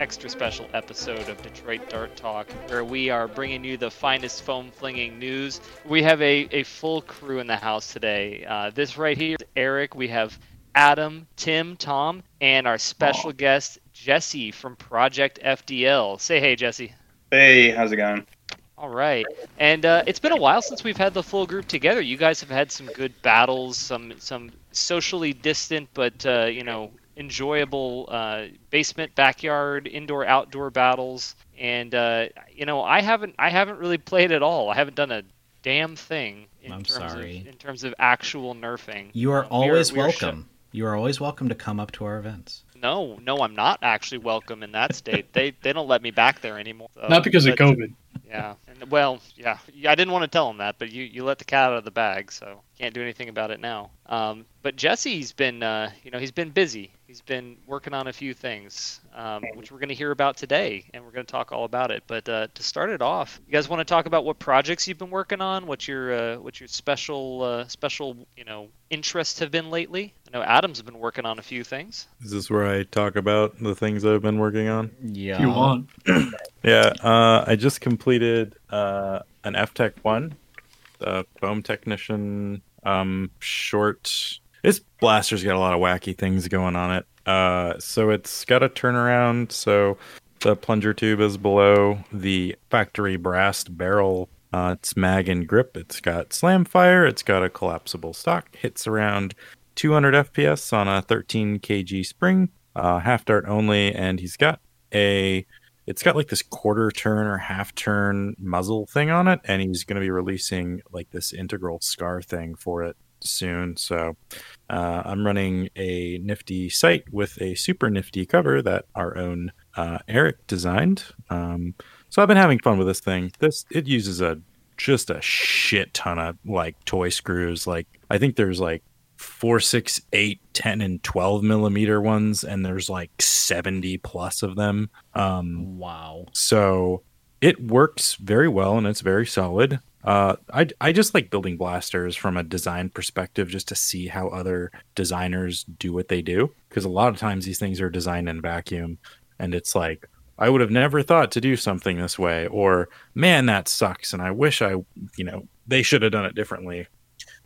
extra special episode of Detroit Dart Talk, where we are bringing you the finest foam flinging news. We have a, a full crew in the house today. Uh, this right here is Eric. We have Adam, Tim, Tom, and our special guest, Jesse from Project FDL. Say hey, Jesse. Hey, how's it going? All right, and uh, it's been a while since we've had the full group together. You guys have had some good battles, some some socially distant but uh, you know enjoyable uh, basement, backyard, indoor, outdoor battles. And uh, you know, I haven't I haven't really played at all. I haven't done a damn thing in I'm terms sorry. of in terms of actual nerfing. You are Um, we always we welcome. You are always welcome to come up to our events. no, no, I'm not actually welcome in that state. they they don't let me back there anymore. So, Not because of but- COVID. Yeah, and well, yeah, I didn't want to tell him that, but you, you let the cat out of the bag, so can't do anything about it now. Um, but Jesse's been, uh, you know, he's been busy. He's been working on a few things, um, which we're going to hear about today, and we're going to talk all about it. But uh, to start it off, you guys want to talk about what projects you've been working on, what your uh, what your special uh, special you know interests have been lately? I know Adam's been working on a few things. Is this where I talk about the things I've been working on? Yeah. If you want. Yeah, uh, I just completed uh, an FTech one, the foam technician um, short. This blaster's got a lot of wacky things going on it. Uh, so it's got a turnaround. So the plunger tube is below the factory brass barrel. Uh, it's mag and grip. It's got slam fire. It's got a collapsible stock. Hits around 200 FPS on a 13 kg spring. Uh, half dart only, and he's got a it's got like this quarter turn or half turn muzzle thing on it and he's going to be releasing like this integral scar thing for it soon. So uh, i'm running a nifty sight with a super nifty cover that our own uh, eric designed. Um, so i've been having fun with this thing. This it uses a just a shit ton of like toy screws. Like i think there's like four, six, eight, 10, and 12 millimeter ones, and there's like 70 plus of them. Um, Wow. so it works very well and it's very solid. Uh, I, I just like building blasters from a design perspective just to see how other designers do what they do. Because a lot of times these things are designed in vacuum and it's like, I would have never thought to do something this way, or man, that sucks, and I wish I, you know, they should have done it differently.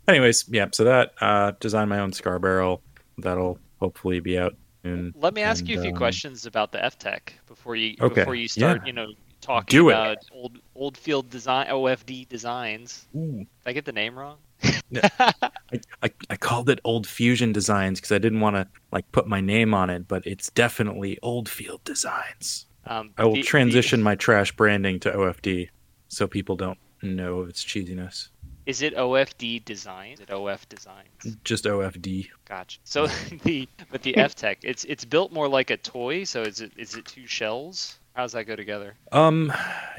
Anyways, yeah, so that uh, design my own scar barrel that'll hopefully be out soon. Let me ask you a few um, questions about the F-Tech before you Okay, before you start, yeah. you know, talking Do it. about old old field design OFD designs. Ooh. Did I get the name wrong? I, I, I called it Old Fusion Designs because I didn't want to like put my name on it, but it's definitely Old Field Designs. Um, I will the- transition my trash branding to OFD so people don't know of its cheesiness. The- is it OFD design? Is it OF designs? Just OFD. Gotcha. So the but the F-Tech, it's it's built more like a toy. So is it is it two shells? How does that go together? Um,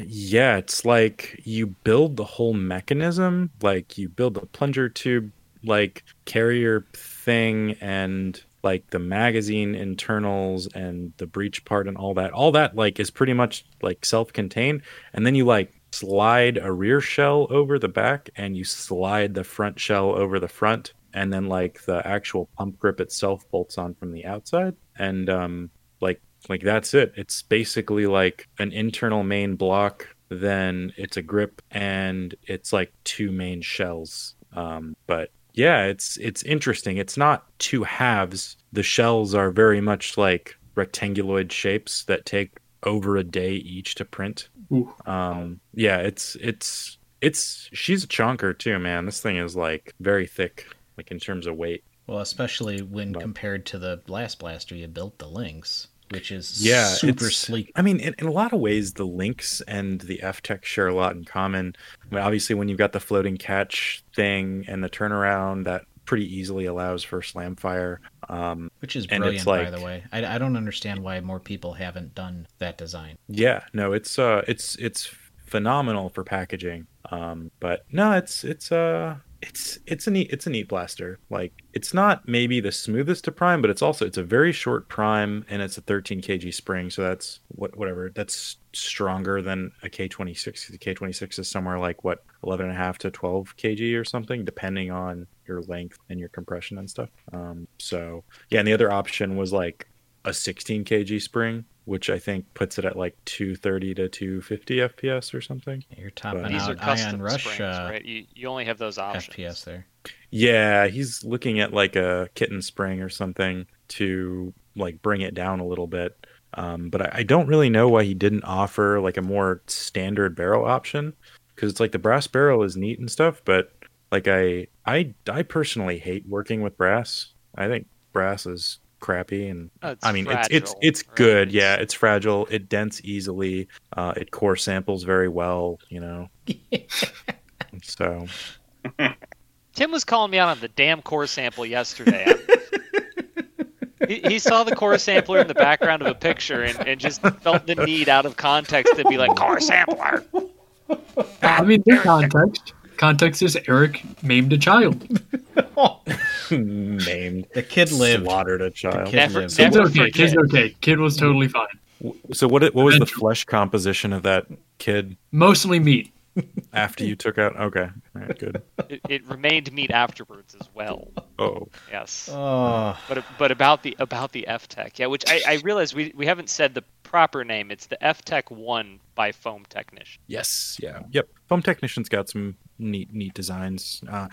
yeah, it's like you build the whole mechanism, like you build the plunger tube, like carrier thing, and like the magazine internals and the breech part and all that. All that like is pretty much like self-contained, and then you like slide a rear shell over the back, and you slide the front shell over the front, and then like the actual pump grip itself bolts on from the outside, and um, like like that's it. It's basically like an internal main block then it's a grip and it's like two main shells um, but yeah it's it's interesting. It's not two halves. The shells are very much like rectanguloid shapes that take over a day each to print Ooh. um yeah it's it's it's she's a chonker too man this thing is like very thick like in terms of weight Well, especially when But- compared to the last blaster you built, the Lynx, which is yeah, super sleek. I mean, in, in a lot of ways, the Lynx and the F Tech share a lot in common. I mean, obviously, when you've got the floating catch thing and the turnaround, that pretty easily allows for slam fire. Um, Which is brilliant, it's by the way. I, I don't understand why more people haven't done that design. yeah, no, it's uh, it's it's phenomenal for packaging. Um, but no, it's it's uh, it's it's a neat it's a neat blaster. Like it's not maybe the smoothest to prime, but it's also it's a very short prime and it's a 13 kg spring, so that's what whatever that's stronger than a K26. The K26 is somewhere like what 11 and a half to 12 kg or something, depending on your length and your compression and stuff. Um, so yeah, and the other option was like a 16 kg spring which I think puts it at like 230 to 250 FPS or something. You're topping But- These are out custom Ion Rush springs, uh, right? You, you only have those options. FPS there. Yeah, he's looking at like a kitten spring or something to like bring it down a little bit. Um, but I, I don't really know why he didn't offer like a more standard barrel option because it's like the brass barrel is neat and stuff, but like I I I personally hate working with brass. I think brass is crappy and Oh, I mean it's it's fragile, it's right? good. Yeah, it's fragile. It dents easily. Uh, it core samples very well. You know. so Tim was calling me out on the damn core sample yesterday. he, he saw the core sampler in the background of a picture and, and just felt the need out of context to be like core sampler. I mean, in context, context is Eric maimed a child. named The kid lived. slaughtered a child. kid Never, lived. Kid's never okay. Kid's okay. Kid was totally fine. So what? What was the flesh composition of that kid Mostly meat. after you took out? Okay, all right, good. It, it remained meat afterwards as well. Oh, Yes. Oh, But but about the about the F Tech, yeah, which I, I realize we, we haven't said the proper name. It's the F Tech One by Foam Technician. yes, yeah, yep. Foam Technician's got some neat, neat designs. Uh,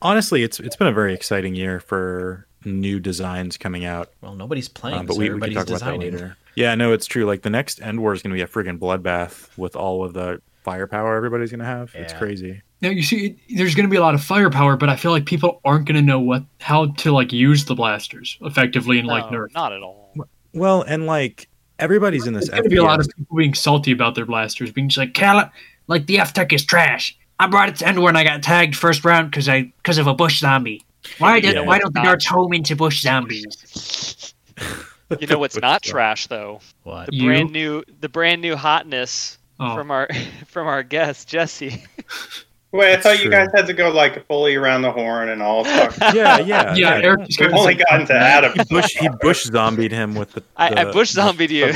honestly, it's it's been a very exciting year for new designs coming out. well, nobody's playing, Uh, but so we, we can everybody's talk about that later. Yeah, no, it's true. Like the next End War is going to be a friggin' bloodbath with all of the firepower everybody's going to have. It's crazy. Now you see, there's going to be a lot of firepower, but I feel like people aren't going to know what how to like use the blasters effectively in like Nerf. not at all. Well, and like everybody's in this. There's going to be a lot of people being salty about their blasters, being just like, "Cal, like the F Tech is trash. I brought it to Endwar and I got tagged first round because I because of a bush zombie. Why did Yeah. why don't the Not- darts home into bush zombies? You know what's Which not stuff? trash though? What? The You? brand new the brand new hotness Oh, from our from our guest Jesse. Wait, I That's thought you true. guys had to go like fully around the horn and all talk. Yeah, yeah, yeah, Eric just We've kinda only said- gotten to Adam. He bush he bush zombied him with the. I, I bush zombied you.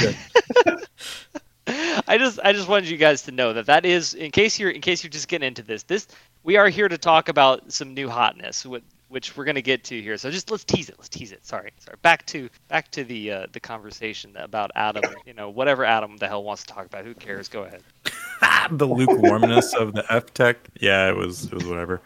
I just I just wanted you guys to know that that is in case you're in case you're just getting into this. This we are here to talk about some new hotness, wh- which we're gonna get to here. So just let's tease it. Let's tease it. Sorry, sorry. Back to back to the uh, the conversation about Adam. You know, whatever Adam the hell wants to talk about. Who cares? Go ahead. the lukewarmness of the F Tech. Yeah, it was it was whatever.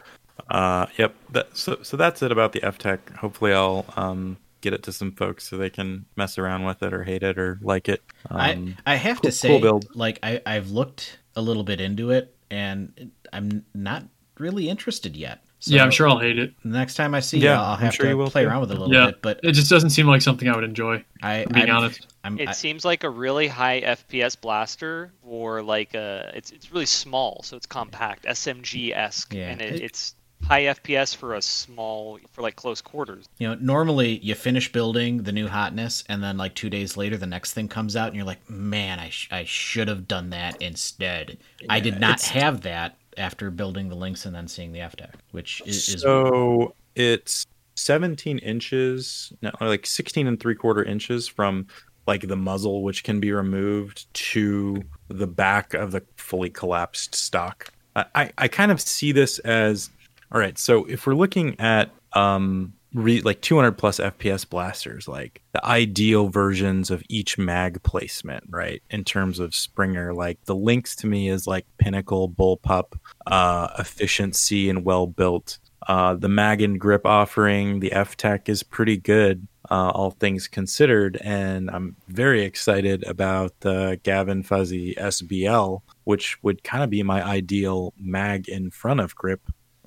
Uh, yep. That, so so that's it about the F Tech. Hopefully, I'll um get it to some folks so they can mess around with it or hate it or like it. Um, I I have cool- to say, cool build. like I I've looked a little bit into it, and I'm not really interested yet. So yeah, I'm sure I'll hate it. the next time I see Yeah, you, I'll I'm have sure you to will play too. around with it a little Yeah. bit. But It just doesn't seem like something I would enjoy. I, To be I'm, honest, I'm, It I, seems like a really high FPS blaster, or like a it's it's really small, so it's compact, SMG esque, Yeah. and it, It- it's high FPS for a small for like close quarters. you know, normally you finish building the new hotness, and then like two days later, the next thing comes out, and you're like, man, I sh- I should have done that instead. I did not have that after building the Lynx and then seeing the FTech, which is, is so it's 17 inches, no, like 16 and three quarter inches from like the muzzle, which can be removed, to the back of the fully collapsed stock. I, I, I kind of see this as all right. So if we're looking at um re, like 200 plus FPS blasters, like the ideal versions of each mag placement, right? In terms of Springer, like the Lynx to me is like pinnacle, bullpup, uh, efficiency, and well built. Uh, the mag and grip offering, the F Tech is pretty good, uh, all things considered, and I'm very excited about the Gavin Fuzzy SBL, which would kind of be my ideal mag in front of grip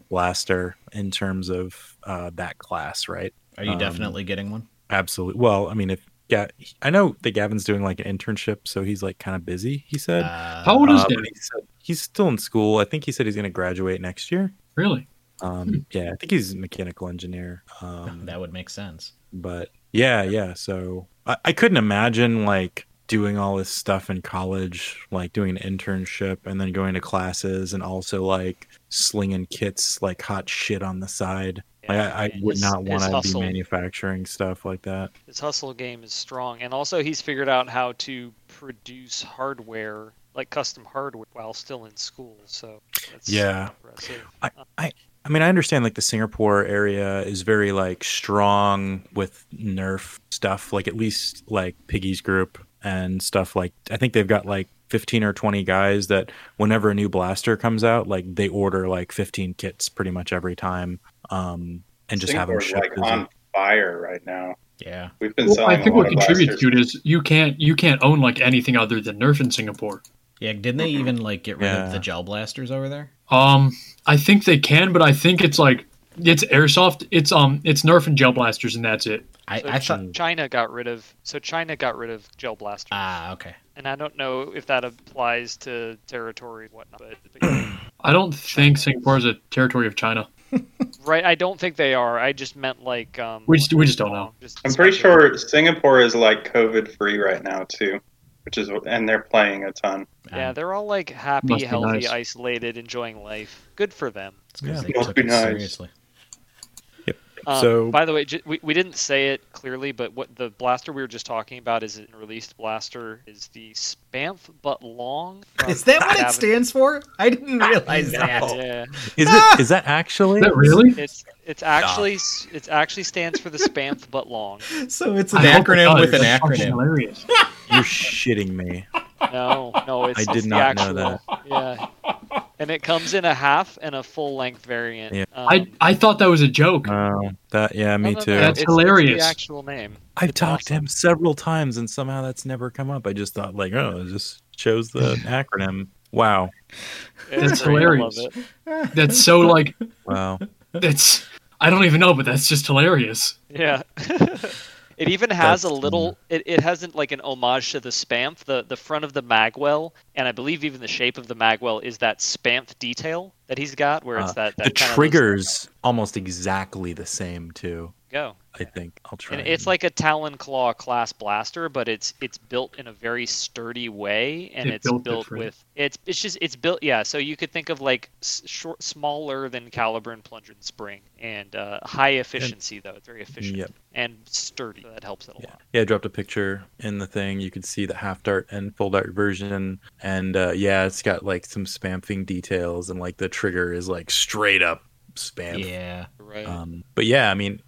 blaster in terms of uh, that class, right? Are you um, definitely getting one? Absolutely. Well, I mean, if yeah, I know that Gavin's doing like an internship, so he's like kind of busy. He said. Uh, How old is Uh, he? said he's still in school. I think he said he's going to graduate next year. Really? Um, yeah, I think he's a mechanical engineer. Um, that would make sense. but yeah, yeah. So I, I couldn't imagine like doing all this stuff in college, like doing an internship and then going to classes and also like slinging kits like hot shit on the side. Like, I, I would His- not want to be manufacturing stuff like that. His hustle game is strong, and also he's figured out how to produce hardware, like custom hardware, while still in school. So that's Yeah. impressive. I, I I mean I understand like the Singapore area is very like strong with Nerf stuff, like at least like Piggy's group and stuff like I think they've got like 15 or 20 guys that whenever a new blaster comes out, like they order like 15 kits pretty much every time, um, and just have them shipped. like as on fire right now. Yeah. We've been Well, selling I think a what contributes to it is you can't you can't own like anything other than Nerf in Singapore. Yeah, didn't they even like get rid of the gel blasters over there? Um, I think they can, but I think it's like it's airsoft. It's um, it's Nerf and gel blasters, and that's it. I, So I Ch- thought China got rid of so China got rid of gel blasters, Ah, okay. And I don't know if that applies to territory and whatnot. But, but. I don't think Singapore is a territory of China. right, I don't think they are. I just meant like um. We just- we just don't know. Just I'm pretty sure Singapore is like COVID free right now too, which is and they're playing a ton. Yeah, they're all like happy, healthy, nice. isolated, enjoying life. Good for them. it's 'cause Yeah. they Must took be it nice. seriously. Um, So- by the way, j- we, we didn't say it clearly, but what the blaster we were just talking about is an released blaster is the Spamf but long. Is that what it stands for? I didn't realize that. Yeah, Is it? Is that actually? Is that really? it's it's actually s it's actually stands for the Spamf but long. So it's an I hope it acronym with an That's acronym. Hilarious. You're shitting me. No, no, it's I did it's the not know that. Yeah, and it comes in a half and a full length variant. Yeah. Um, I I thought that was a joke. Oh, that yeah, me no, too. no, That's it's- hilarious. It's the actual name. I've It's talked to him several times, and somehow that's never come up. I just thought like, oh, it just chose the acronym. Wow, It's That's great, I hilarious. love it. That's so like wow. that's I don't even know, but that's just hilarious. Yeah. it even has a That's, little it, it hasn't like an homage to the spamf. The the front of the magwell, and I believe even the shape of the magwell is that spamf detail that he's got where it's Uh, that, that the kind of those- triggers almost exactly the same too. Go. I think I'll try. And it's like a Talon Claw class blaster, but it's it's built in a very sturdy way, and They it's built built with it's it's just it's built yeah. So you could think of like s- short, smaller than caliber and plunger and spring, and uh, high efficiency though. It's very efficient Yep. and sturdy. So that helps it a Yeah. lot. yeah, I dropped a picture in the thing. You could see the half dart and full dart version, and uh, yeah, it's got like some spamfing details, and like the trigger is like straight up spam. Yeah. Right. Um, but yeah, I mean,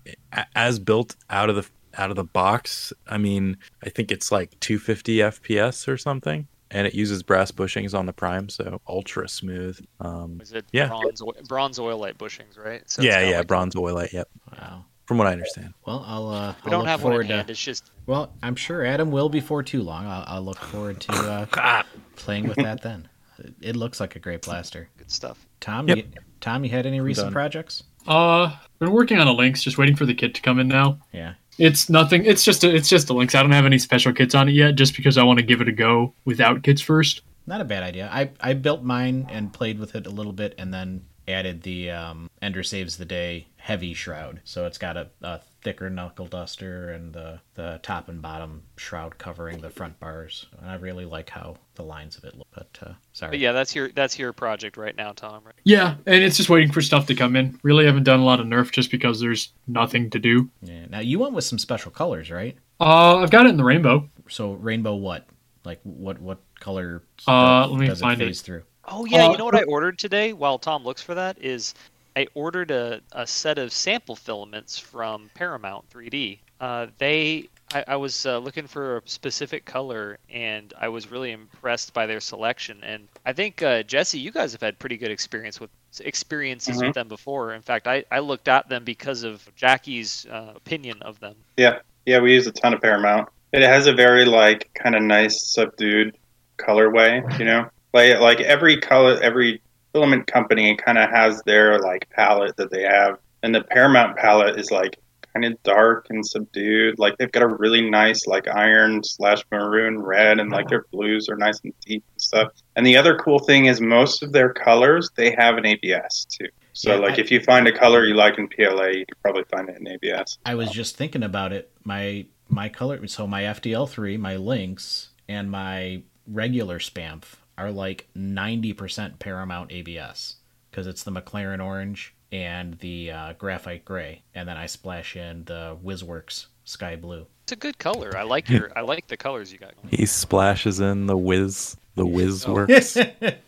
as built out of the out of the box, I mean, I think it's like 250 FPS or something, and it uses brass bushings on the prime, so ultra smooth. Um, Is it yeah. bronze oil, bronze oilite bushings, right? So yeah, yeah, like, bronze oilite. Yep, Wow. from what I understand. Well, I'll uh, We I'll don't look have one in forward hand. to. It's just Well, I'm sure Adam will before too long. I'll, I'll look forward to uh, playing with that then. It- It looks like a great blaster. good stuff. Tom, Yep. you, Tom, you had any recent done. projects? Uh, been working on a Lynx, just waiting for the kit to come in now. Yeah. It's nothing. It's just a, it's just a Lynx. I don't have any special kits on it yet, just because I want to give it a go without kits first. Not a bad idea. I, I built mine and played with it a little bit and then added the um, Ender Saves the Day heavy shroud. So it's got a, a thicker knuckle duster and the, the top and bottom shroud covering the front bars. And I really like how the lines of it look. But uh, sorry. But yeah, that's your that's your project right now, Tom. Right? Yeah, and it's just waiting for stuff to come in. Really haven't done a lot of Nerf just because there's nothing to do. Yeah. Now you went with some special colors, right? Uh, I've got it in the rainbow. So rainbow what? Like what what color Uh, let me does find it it. phase through? Oh yeah, Uh, you know what I ordered today? While Tom looks for that, is I ordered a, a set of sample filaments from Paramount 3D. Uh, they I, I was uh, looking for a specific color, and I was really impressed by their selection. And I think uh, Jesse, you guys have had pretty good experience with experiences Mhm. with them before. In fact, I, I looked at them because of Jackie's uh, opinion of them. Yeah, yeah, we use a ton of Paramount. It has a very like kind of nice subdued colorway, you know. Like like every color, every filament company kind of has their like palette that they have, and the Paramount palette is like kind of dark and subdued. Like they've got a really nice like iron slash maroon red, and like uh-huh. their blues are nice and deep and stuff. And the other cool thing is most of their colors they have an ABS too. So Yeah, like I- if you find a color you like in PLA, you can probably find it in ABS. I was just thinking about it. My my color so my FDL3, my Lynx, and my regular Spamf are like 90% Paramount ABS because it's the McLaren orange and the uh, graphite gray, and then I splash in the WizWorks sky blue. It's a good color. I like your I like the colors you got. He splashes in the whiz, the whiz Oh. works. but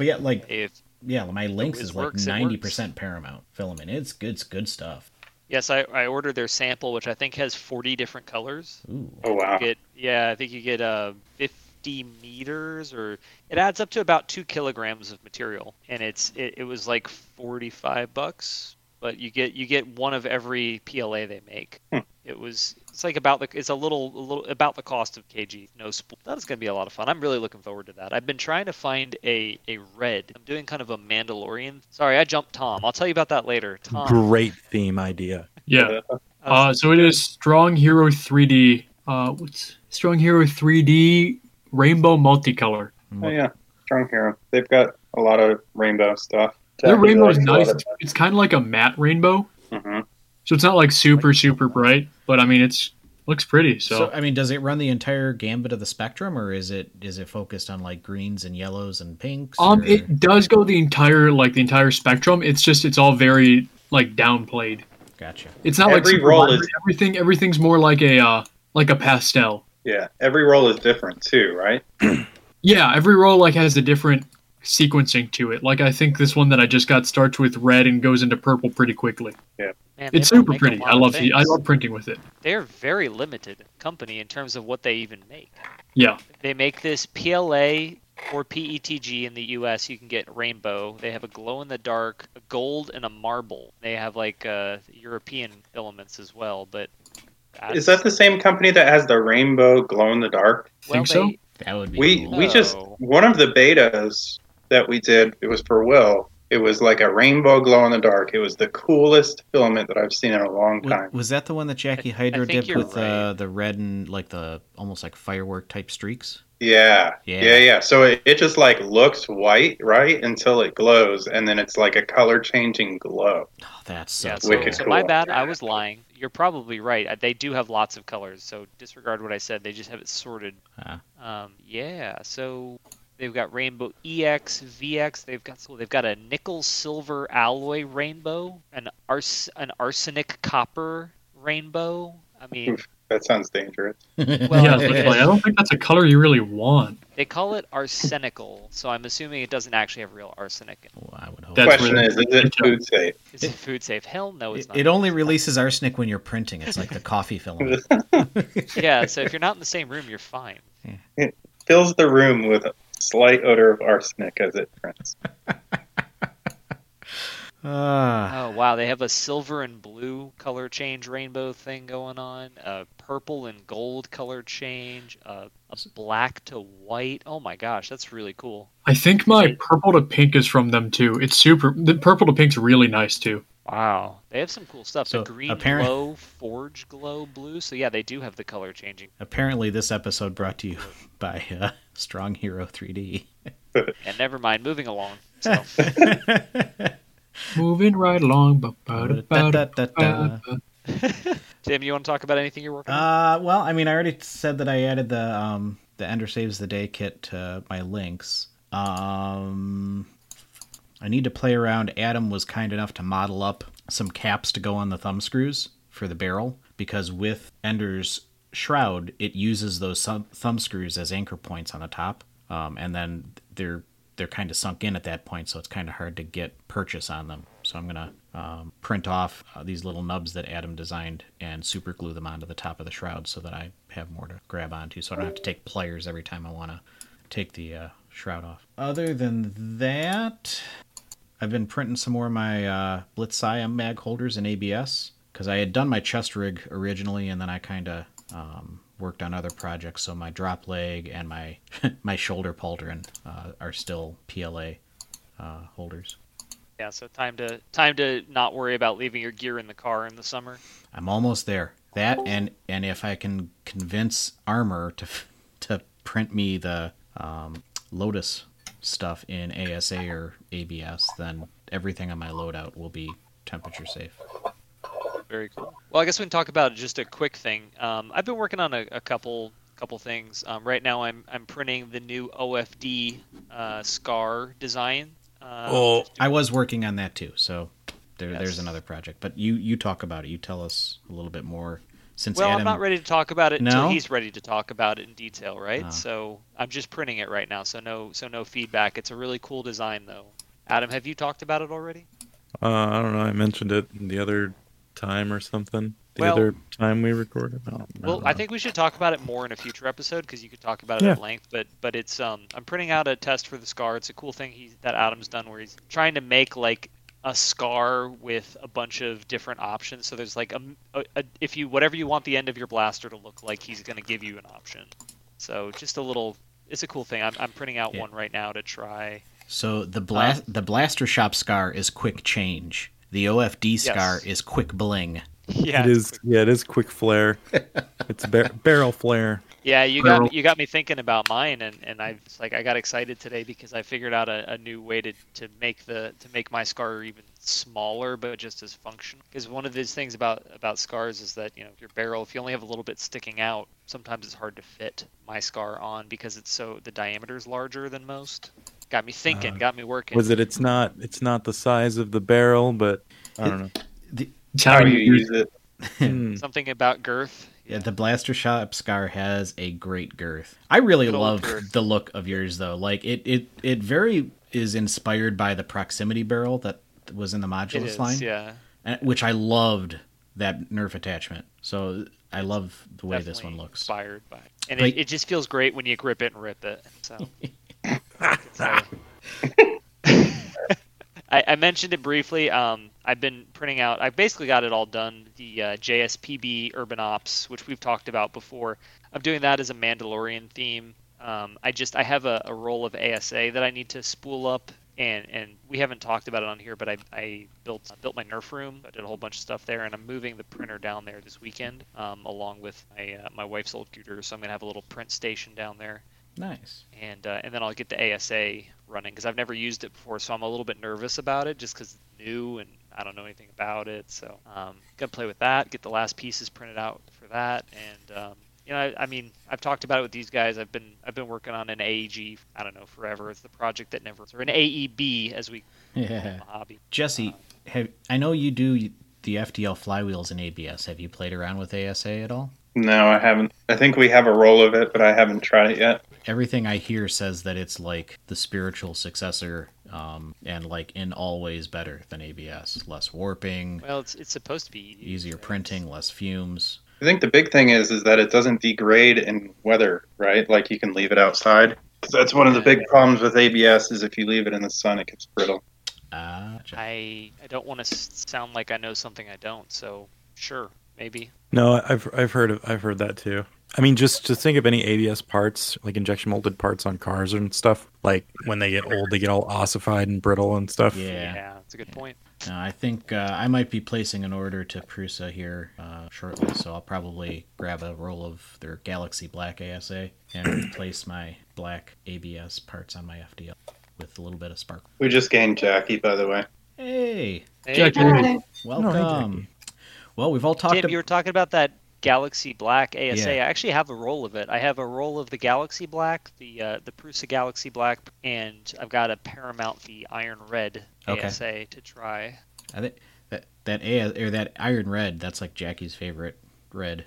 yeah, like If yeah, my Lynx is like WizWorks, it works. 90% Paramount filament. It's good, it's good stuff. Yes, I, I ordered their sample, which I think has 40 different colors. Ooh. Oh wow. You get yeah, I think you get uh 50 meters, or it adds up to about two kilograms of material, and it's it, it was like 45 bucks, but you get you get one of every PLA they make. Hmm. It was it's like about the it's a little a little about the cost of kg. No, spl- that is going to be a lot of fun. I'm really looking forward to that. I've been trying to find a a red. I'm doing kind of a Mandalorian. Sorry, I jumped Tom. I'll tell you about that later. Tom. Great theme idea. Yeah. I Uh, so it is Strong Hero 3D. Uh, what's Strong Hero 3D Rainbow Multicolor? Oh yeah. Strong hero. They've got a lot of rainbow stuff. Their rainbow is likes a lot nice. It's, it's kind of like a matte rainbow, that. Mhm. so it's not like super super bright, but I mean it's looks pretty. So, So I mean, does it run the entire gambit of the spectrum, or is it is it focused on like greens and yellows and pinks? um, or- it does go the entire like the entire spectrum. It's just it's all very like downplayed. gotcha. It's not like Every super roll is- everything. Everything's more like a uh, like a pastel. Yeah. Every roll is different too, right? Yeah, every roll like has a different sequencing to it. Like I think this one that I just got starts with red and goes into purple pretty quickly. Man, It's super pretty. I love the I love printing with it. They're very limited company in terms of what they even make. Yeah. They make this PLA or PETG in the US. You can get rainbow. They have a glow in the dark, a gold, and a marble. They have like uh, European elements as well. But Is that the same company that has the rainbow glow in the dark? Think so? they- That would be We cool. we just one of the betas that we did. It was for Will. It was like a rainbow glow in the dark. It was the coolest filament that I've seen in a long time. Was that the one that Jackie I Hydro think dipped you're with uh, the red and like the almost like firework type streaks? Yeah, Yeah. yeah, yeah. So it, it just like looks white, right, until it glows, and then it's like a color changing glow. Oh, that's so Yeah, so, Wicked so cool. my bad. I was lying. You're probably right. They do have lots of colors, so disregard what I said. They just have it sorted. Ah. Um, yeah. So they've got rainbow EX, VX. They've got so they've got a nickel silver alloy rainbow, an ars an arsenic copper rainbow. I mean, That sounds dangerous. Well, yeah, it literally. I don't think that's a color you really want. they call it arsenical, so I'm assuming it doesn't actually have real arsenic. in it. Well, I would hope. That's Question is, is it food safe? Is it food safe? Hell no, it's it, not. it only releases arsenic when you're printing. It's like the coffee filament. yeah. So if you're not in the same room, you're fine. It fills the room with a slight odor of arsenic as it prints. Ah, Oh wow, they have a silver and blue color change rainbow thing going on, a purple and gold color change, a, a black to white. Oh my gosh, that's really cool. I think my purple to pink is from them too. It's super. The purple to pink's really nice too. Wow, they have some cool stuff. So, the green apparent- glow, forge glow blue. So yeah, they do have the color changing. apparently, this episode brought to you by uh, Strong Hero 3D. And never mind, moving along. So Moving right along. Tim, you want to talk about anything you're working on? Uh, well, I mean, I already said that I added the um the Ender Saves the Day kit to my Lynx. Um, I need to play around. Adam was kind enough to model up some caps to go on the thumb screws for the barrel because with Ender's shroud, it uses those thumb, thumb screws as anchor points on the top, um, and then they're they're kind of sunk in at that point, so it's kind of hard to get purchase on them. So I'm gonna um, print off uh, these little nubs that Adam designed and super glue them onto the top of the shroud so that I have more to grab onto, so I don't have to take pliers every time I want to take the uh, shroud off. Other than that, I've been printing some more of my uh, Blitz mag holders in ABS because I had done my chest rig originally, and then I kind of um, worked on other projects. So my drop leg and my my shoulder pauldron uh, are still PLA uh, holders. yeah, so time to time to not worry about leaving your gear in the car in the summer. I'm almost there. That and and if I can convince Armor to to print me the um, Lotus stuff in ASA or ABS, then everything on my loadout will be temperature safe. Very cool. Well, I guess we can talk about just a quick thing. Um, I've been working on a, a couple couple things. Um, right now, I'm I'm printing the new OFD uh, scar design. Uh, Oh, I was working on that too, so there, Yes. there's another project. But you you talk about it. You tell us a little bit more. Since well, Adam, I'm not ready to talk about it until he's ready to talk about it in detail, right? Oh. So I'm just printing it right now, so no so no feedback. It's a really cool design, though. Adam, have you talked about it already? Uh, I don't know. I mentioned it in the other time or something. The Well- other time we recorded. I Well, remember. I think we should talk about it more in a future episode because you could talk about it Yeah. at length. But but it's um I'm printing out a test for the scar. It's a cool thing he that Adam's done where he's trying to make like a scar with a bunch of different options. So there's like a, a, a if you whatever you want the end of your blaster to look like, he's going to give you an option. So just a little. It's a cool thing. I'm, I'm printing out Yeah. one right now to try. So the blast the blaster shop scar is quick change. The OFD scar is quick bling. Yeah, it's quick. Yeah, it is quick flare. it's bar- barrel flare. Yeah, you Barrel. got you got me thinking about mine, and, and I was like I got excited today because I figured out a, a new way to, to make the to make my scar even smaller, but just as functional. Because one of these things about about scars is that you know your barrel, if you only have a little bit sticking out, sometimes it's hard to fit my scar on because it's so the diameter is larger than most. Got me thinking, Uh, got me working. Was it? It's not. It's not the size of the barrel, but I don't know. It's How how you you use it. Hmm. something about girth? Yeah, the blaster shop scar has a great girth. I really Good love girth. the look of yours though. Like it it it very is inspired by the proximity barrel that was in the modulus is, line, yeah. and- which I loved that nerf attachment. So I love the way this one looks. Inspired by, it. and Like- it, it just feels great when you grip it and rip it. So. I, I mentioned it briefly. Um, I've been printing out. I've basically got it all done. The uh, JSPB Urban Ops, which we've talked about before. I'm doing that as a Mandalorian theme. Um, I just I have a, a roll of ASA that I need to spool up, and and we haven't talked about it on here, but I, I built built my Nerf room. I did a whole bunch of stuff there, and I'm moving the printer down there this weekend, um, along with my uh, my wife's old computer. So I'm gonna have a little print station down there Nice. and uh, and then I'll get the ASA running because I've never used it before, so I'm a little bit nervous about it just because it's new and I don't know anything about it. So um, gonna play with that, get the last pieces printed out for that, and um, you know, I, I mean, I've talked about it with these guys. I've been I've been working on an AEG. I don't know forever. It's the project that never or an AEB as we call it in Yeah. the hobby. Jesse, have I know you do the FDL flywheels in ABS. Have you played around with ASA at all? No, I haven't. I think we have a roll of it, but I haven't tried it yet. Everything I hear says that it's like the spiritual successor, um, and like in all ways better than ABS. Less warping, Well, it's it's supposed to be easier printing, less fumes. I think the big thing is is that it doesn't degrade in weather, right? Like you can leave it outside. 'Cause that's one of the big problems with ABS is if you leave it in the sun, it gets brittle. Ah, I I don't want to sound like I know something I don't. So sure, maybe. No, I've I've heard of, I've heard that too. I mean, just to think of any ABS parts, like injection molded parts on cars and stuff. Like when they get old, they get all ossified and brittle and stuff. yeah. that's a good point. No, I think uh, I might be placing an order to Prusa here uh, shortly, so I'll probably grab a roll of their Galaxy Black ASA and replace my black ABS parts on my FDL with a little bit of sparkle. We just gained Jackie, by the way. Hey, Hey, Jackie. Hi. welcome. well, we've all talked. Tim, ab- you were talking about that Galaxy Black ASA. Yeah. I actually have a roll of it. I have a roll of the Galaxy Black, the uh, the Prusa Galaxy Black, and I've got a Paramount the Iron Red Okay. ASA to try. I think that that A or that Iron Red. That's like Jackie's favorite red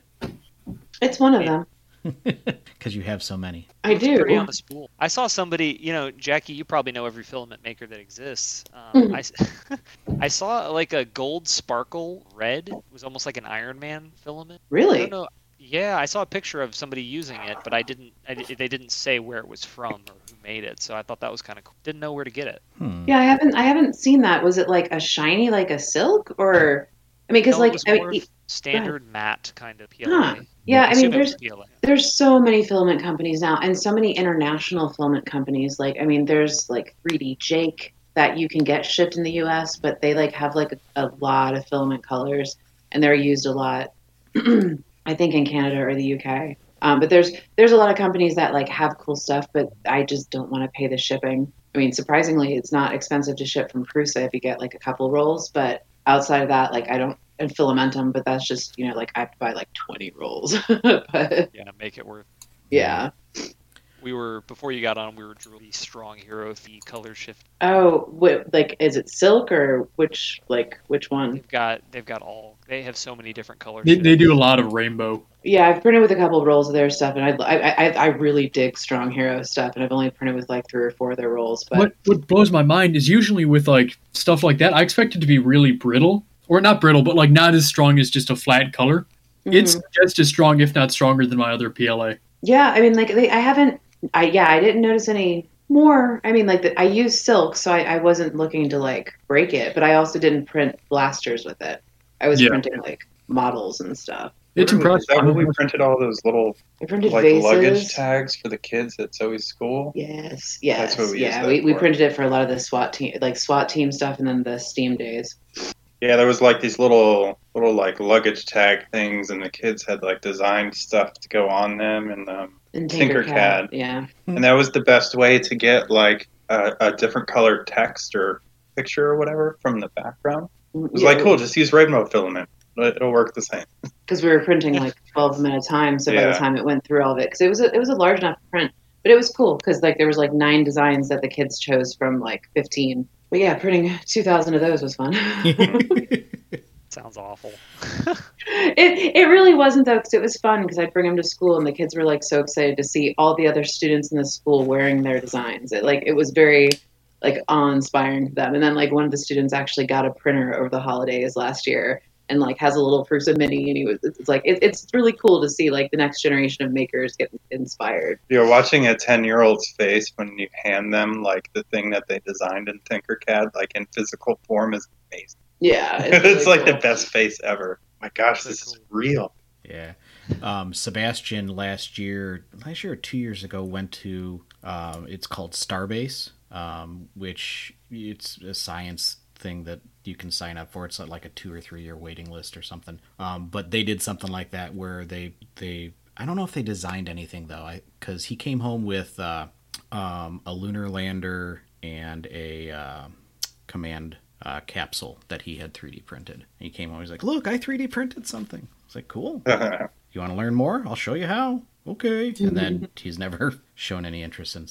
It's one of them. because you have so many. I Looks pretty do. on the spool. I saw somebody, you know, Jackie. You probably know every filament maker that exists. Um, Mhm. I, s- I saw like a gold sparkle red. It was almost like an Iron Man filament. I Really? don't know. Yeah, I saw a picture of somebody using it, but I didn't. I, they didn't say where it was from or who made it, so I thought that was kind of cool. Didn't know where to get it. Hmm. Yeah, I haven't. I haven't seen that. Was it like a shiny, like a silk, or? I mean, because No, like, I mean, more of standard matte kind of PLA. Huh. Yeah, I mean, there's there's so many filament companies now, and so many international filament companies. Like, I mean, there's like 3D Jake that you can get shipped in the U.S., but they like have like a, a lot of filament colors, and they're used a lot. I think in Canada or the UK. Um, but there's there's a lot of companies that like have cool stuff, but I just don't want to pay the shipping. I mean, surprisingly, it's not expensive to ship from Prusa if you get like a couple rolls, but outside of that, like I don't and Fillamentum, but that's just you know like I have to buy like 20 rolls. but Yeah, make it worth. yeah. We were before you got on. We were drilling strong hero the color shift. Oh, what, like is it silk or which like which one? They've got they've got all. They have so many different colors. They, they do a lot of rainbow. Yeah, I've printed with a couple of rolls of their stuff, and I I I, I really dig strong hero stuff, and I've only printed with like three or four of their rolls, but What what blows my mind is usually with like stuff like that, I expect it to be really brittle. Or not brittle, but like not as strong as just a flat color. It's Mhm. just as strong, if not stronger, than my other PLA. Yeah, I mean, like they, I haven't. I yeah, I didn't notice any more. I mean, like the, I use silk, so I, I wasn't looking to like break it, but I also didn't print blasters with it. I was Yeah. printing like models and stuff. It's Is impressive. that where we printed all those little I printed like vases. luggage tags for the kids at Zoe's school? Yes, yes, That's what we yeah. that We, we printed it for a lot of the SWAT team, like SWAT team stuff, and then the Steam days. Yeah, there was like these little little like luggage tag things, and the kids had like designed stuff to go on them, and um, And Tinkercad. Tinkercad, yeah. and that was the best way to get like a, a different colored text or picture or whatever from the background. It was like cool, just use rainbow filament. It- It'll work the same. because we were printing like 12 of them at a time so by the time it went through all of it because it was a, it was a large enough print but it was cool because like there was like nine designs that the kids chose from like 15 but yeah printing 2000 of those was fun. Sounds awful. it, it really wasn't though because it was fun because i'd bring them to school and the kids were like so excited to see all the other students in the school wearing their designs. It like it was very like awe-inspiring to them. And then like one of the students actually got a printer over the holidays last year and like has a little Prusa mini and he was it's like it, it's really cool to see like the next generation of makers get inspired You're watching a ten year old's face when you hand them like the thing that they designed in Tinkercad, like in physical form, is amazing. yeah It's, really like the best face ever. My gosh, this is real. Yeah. Um, Sebastian last year, last year or two years ago, went to. Um, it's called Starbase, um, which it's a science thing that you can sign up for. It's like a two or three year waiting list or something. Um, but they did something like that where they they. I don't know if they designed anything though, because he came home with uh, um, a lunar lander and a uh, command uh, capsule that he had 3D printed. He came home, he's like, "Look, I 3D printed something." It's like, "Cool." You want to learn more? I'll show you how. Okay. And then he's never shown any interest in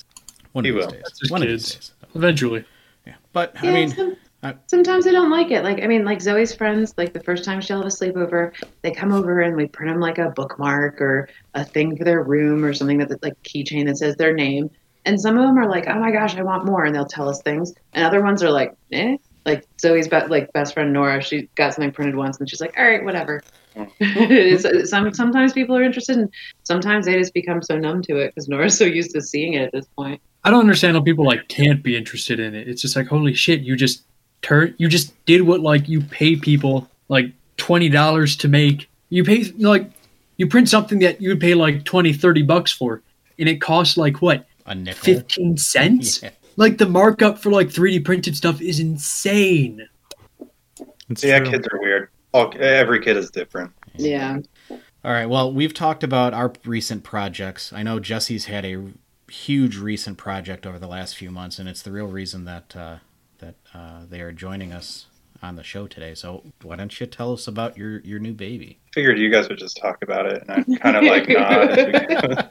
one He of these will. days. That's just one of kids. these days. Eventually. Yeah. But Yeah, I mean, some- I- sometimes I don't like it. Like I mean, like Zoe's friends, like the first time she'll have a sleepover, they come over and we print them like a bookmark or a thing for their room or something that like keychain that says their name. And some of them are like, "Oh my gosh, I want more," and they'll tell us things. And other ones are like, "Eh." Like Zoe's be- like best friend Nora, she got something printed once, and she's like, "All right, whatever." Some sometimes people are interested, and sometimes they just become so numb to it because Nora's so used to seeing it at this point. I don't understand how people like can't be interested in it. It's just like holy shit, you just turn you just did what like you pay people like twenty dollars to make. You pay like you print something that you would pay like 20, 30 bucks for, and it costs like what, a nickel. fifteen cents? Yeah. Like the markup for like 3D printed stuff is insane. It's yeah, true. kids are weird. All, every kid is different. Yeah. All right. Well, we've talked about our recent projects. I know Jesse's had a huge recent project over the last few months, and it's the real reason that uh, that uh, they are joining us on the show today. So, why don't you tell us about your your new baby? Figured you guys would just talk about it, and I'm kind of like nod.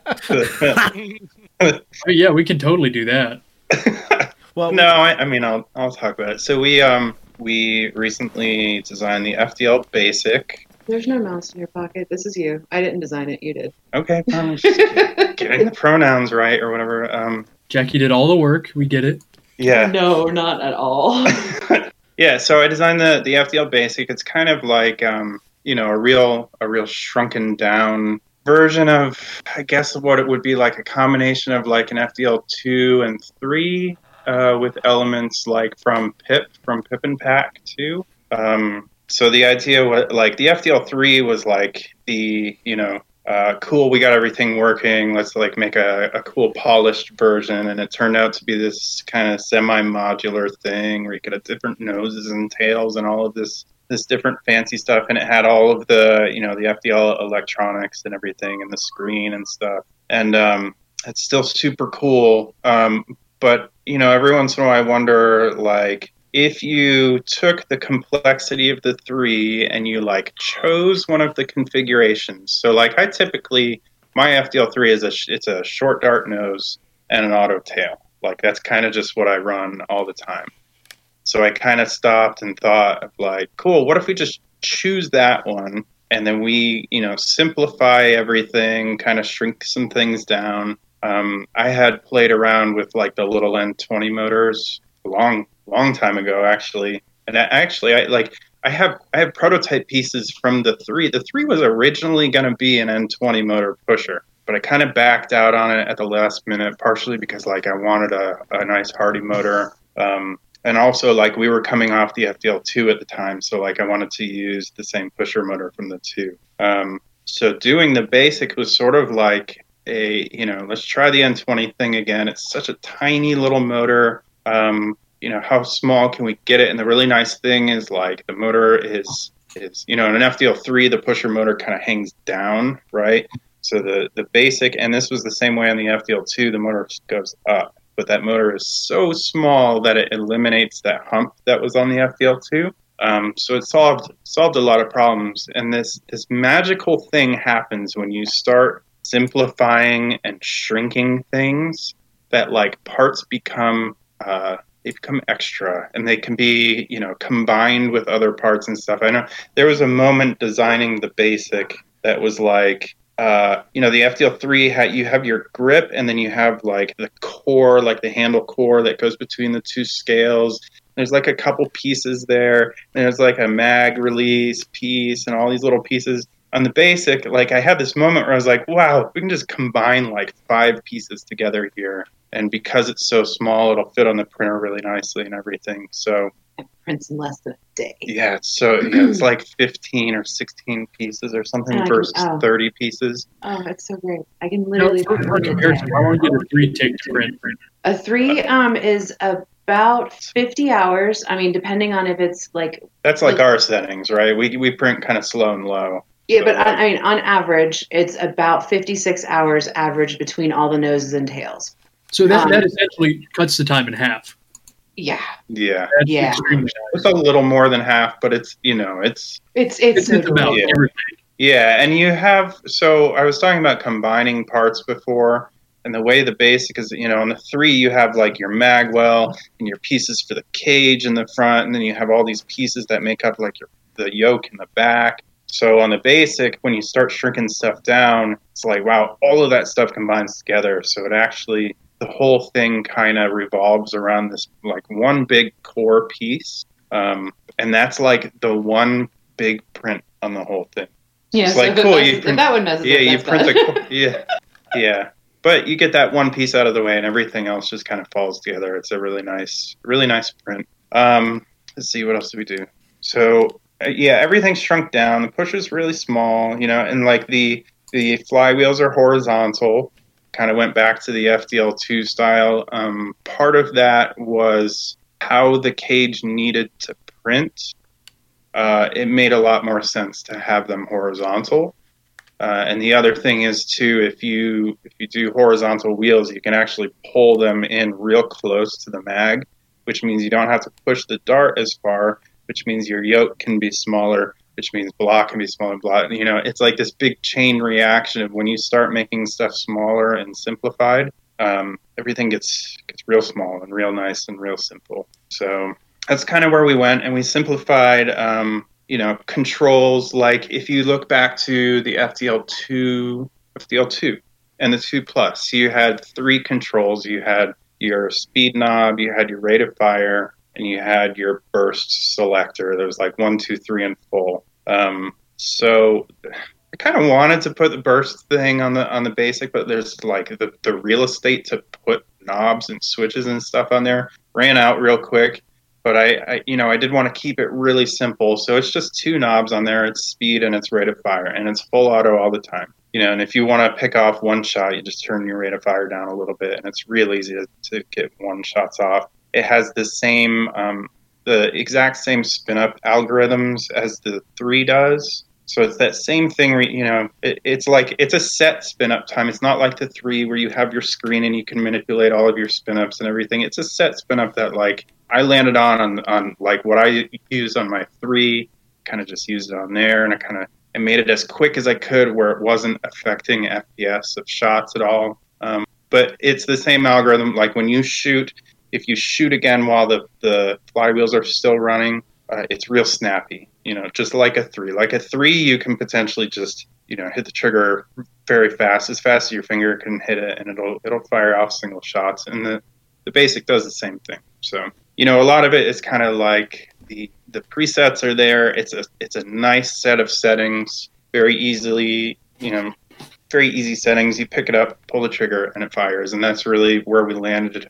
Oh, yeah, we can totally do that. Well, no, I, I mean I'll I'll talk about it. So we um we recently designed the FDL Basic. There's no mouse in your pocket. This is you. I didn't design it. You did. Okay, I'm getting the pronouns right or whatever. Um, Jackie did all the work. We get it. Yeah. No, not at all. yeah, so I designed the the FDL Basic. It's kind of like um, you know a real a real shrunken down version of I guess what it would be like a combination of like an FDL two and three uh, with elements like from Pip from Pip and Pack two. Um, so the idea was like the FDL three was like the you know uh, cool we got everything working let's like make a, a cool polished version and it turned out to be this kind of semi-modular thing where you could have different noses and tails and all of this this different fancy stuff and it had all of the you know the FDL electronics and everything and the screen and stuff. And um, it's still super cool um, but you know every once in a while I wonder like if you took the complexity of the three and you like chose one of the configurations so like i typically my fdl3 is a it's a short dart nose and an auto tail. Like that's kind of just what i run all the time. So i kind of stopped and thought like cool what if we just choose that one and then we you know simplify everything kind of shrink some things down. Um, i had played around with like the little n20 motors long long time ago actually and I, actually i like I have I have prototype pieces from the three. The three was originally going to be an N20 motor pusher, but I kind of backed out on it at the last minute, partially because like I wanted a, a nice Hardy motor. Um, and also like we were coming off the FDL2 at the time, so like I wanted to use the same pusher motor from the two. Um, so doing the basic was sort of like a you know let's try the N20 thing again. It's such a tiny little motor. Um, you know how small can we get it? And the really nice thing is like the motor is is you know in an FDL3 the pusher motor kind of hangs down, right? So the the basic and this was the same way on the FDL2 the motor goes up, but that motor is so small that it eliminates that hump that was on the FDL2. Um, so it solved solved a lot of problems, and this this magical thing happens when you start simplifying and shrinking things. That like parts become uh, they become extra, and they can be you know combined with other parts and stuff. I know there was a moment designing the basic that was like uh, you know, the FDL3 had you have your grip, and then you have like the core, like the handle core that goes between the two scales. There's like a couple pieces there. There's like a mag release piece, and all these little pieces. On the basic, like I had this moment where I was like, "Wow, we can just combine like five pieces together here." And because it's so small, it'll fit on the printer really nicely and everything. So It prints in less than a day. yeah, so yeah, it's like 15 or 16 pieces or something And can- versus oh. 30 pieces. Oh, that's so great. I can No, literally for, for comparison, how long did a three take to print? A three um is about fifty hours. I mean, depending on if it's like That's like our settings, right? We we print kind of slow and low. yeah, but I, I mean, on average, it's about fifty six hours average between all the noses and tails. So that, Um, that essentially cuts the time in half. Yeah, Yeah, That's Yeah. it's a little more than half, but it's you know it's it's it's, It's, it's about Yeah. everything. yeah, and you have so I was talking about combining parts before, and the way the basic is, you know, on the three you have like your magwell and your pieces for the cage in the front, and then you have all these pieces that make up like your the yoke in the back. So on the basic, when you start shrinking stuff down, it's like wow, all of that stuff combines together. So it actually the whole thing kind of revolves around this like one big core piece, um, and that's like the one big print on the whole thing. yeah. It's So like, cool, messes- print- that one messes Yeah, you print the yeah, yeah. But you get that one piece out of the way, and everything else just kind of falls together. It's a really nice, really nice print. Um, let's see, what else do we do? So uh, yeah, everything's shrunk down. The pusher's really small, you know, and like the the flywheels are horizontal. Kind of went back to the FDL2 style. Um, part of that was how the cage needed to print. Uh, it made a lot more sense to have them horizontal. Uh, and the other thing is too, if you if you do horizontal wheels, you can actually pull them in real close to the mag, which means you don't have to push the dart as far, which means your yoke can be smaller, which means block can be smaller. Block, you know, it's like this big chain reaction of when you start making stuff smaller and simplified, um, everything gets gets real small and real nice and real simple. So that's kind of where we went, and we simplified. Um, you know, controls like if you look back to the FDL2, FDL2, and the 2 Plus, you had three controls. You had your speed knob, you had your rate of fire, and you had your burst selector. There was like one, two, three, and full. Um, so I kind of wanted to put the burst thing on the on the basic, but there's like the, the real estate to put knobs and switches and stuff on there ran out real quick. But I, I you know, I did want to keep it really simple. So it's just two knobs on there. It's speed and it's rate of fire, and it's full auto all the time. You know, and if you want to pick off one shot, you just turn your rate of fire down a little bit, and it's real easy to, to get one shots off. It has the same, um, the exact same spin up algorithms as the three does. So it's that same thing. Where, you know, it, it's like it's a set spin up time. It's not like the three where you have your screen and you can manipulate all of your spin ups and everything. It's a set spin up that like I landed on on on like what I used on my three. Kind of just used it on there, and I kind of I made it as quick as I could where it wasn't affecting FPS of shots at all. Um, but it's the same algorithm. Like when you shoot, if you shoot again while the the flywheels are still running, uh, it's real snappy. You know, just like a three. Like a three, you can potentially just you know hit the trigger very fast, as fast as your finger can hit it, and it'll it'll fire off single shots. And the the basic does the same thing. So you know, a lot of it is kind of like the the presets are there. It's a it's a nice set of settings, very easily you know, very easy settings. You pick it up, pull the trigger, and it fires. And that's really where we landed,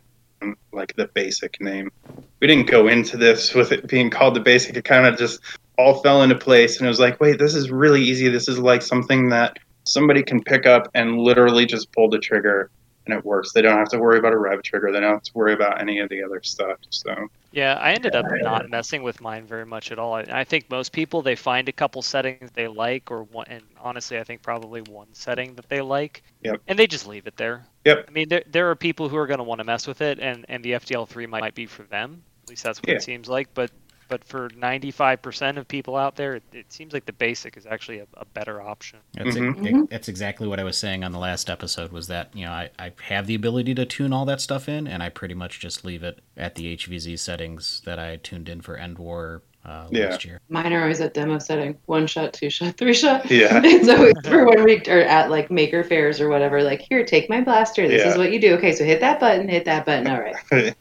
like the basic name. We didn't go into this with it being called the basic. It kind of just all fell into place, and it was like, wait, this is really easy. This is like something that somebody can pick up and literally just pull the trigger and it works. They don't have to worry about a rev trigger. They don't have to worry about any of the other stuff. So Yeah, I ended up not messing with mine very much at all. I, I think most people they find a couple settings they like, or one, and honestly, I think probably one setting that they like, Yep. and they just leave it there. Yep. I mean, there there are people who are going to want to mess with it, and and the FDL3 might, might be for them. At least that's what Yeah. it seems like. But but for 95% of people out there, it, it seems like the basic is actually a, a better option. That's, Mhm. it- that's exactly what I was saying on the last episode. Was that you know I, I have the ability to tune all that stuff in, and I pretty much just leave it at the HVZ settings that I tuned in for End War uh, Yeah. last year. Mine are always at demo setting. One shot, two shot, three shot. Yeah. it's always for one week or at like maker fairs or whatever. Like, here, take my blaster. This Yeah. is what you do. Okay, so hit that button, hit that button. All right.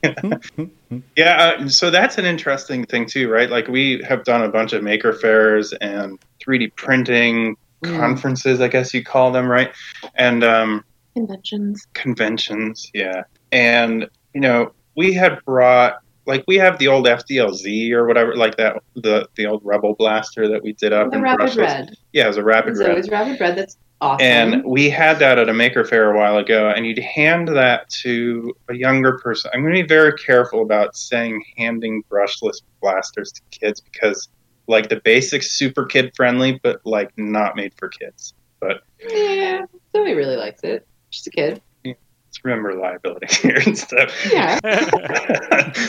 yeah, uh, so that's an interesting thing too, right? Like we have done a bunch of maker fairs and 3D printing Mm. conferences, I guess you call them, right? And um, Conventions. conventions, yeah. And you know, we had brought like we have the old FDLZ or whatever, like that the the old Rebel blaster that we did up The in rapid Brussels. red. Yeah, it was a rapid It's red. always rapid red. That's awesome. And we had that at a maker fair a while ago, and you'd hand that to a younger person. I'm going to be very careful about saying handing brushless blasters to kids because, like, the basics super kid friendly, but like not made for kids. But yeah, Zoe really likes it. She's a kid. Let's remember liability here and stuff. Yeah.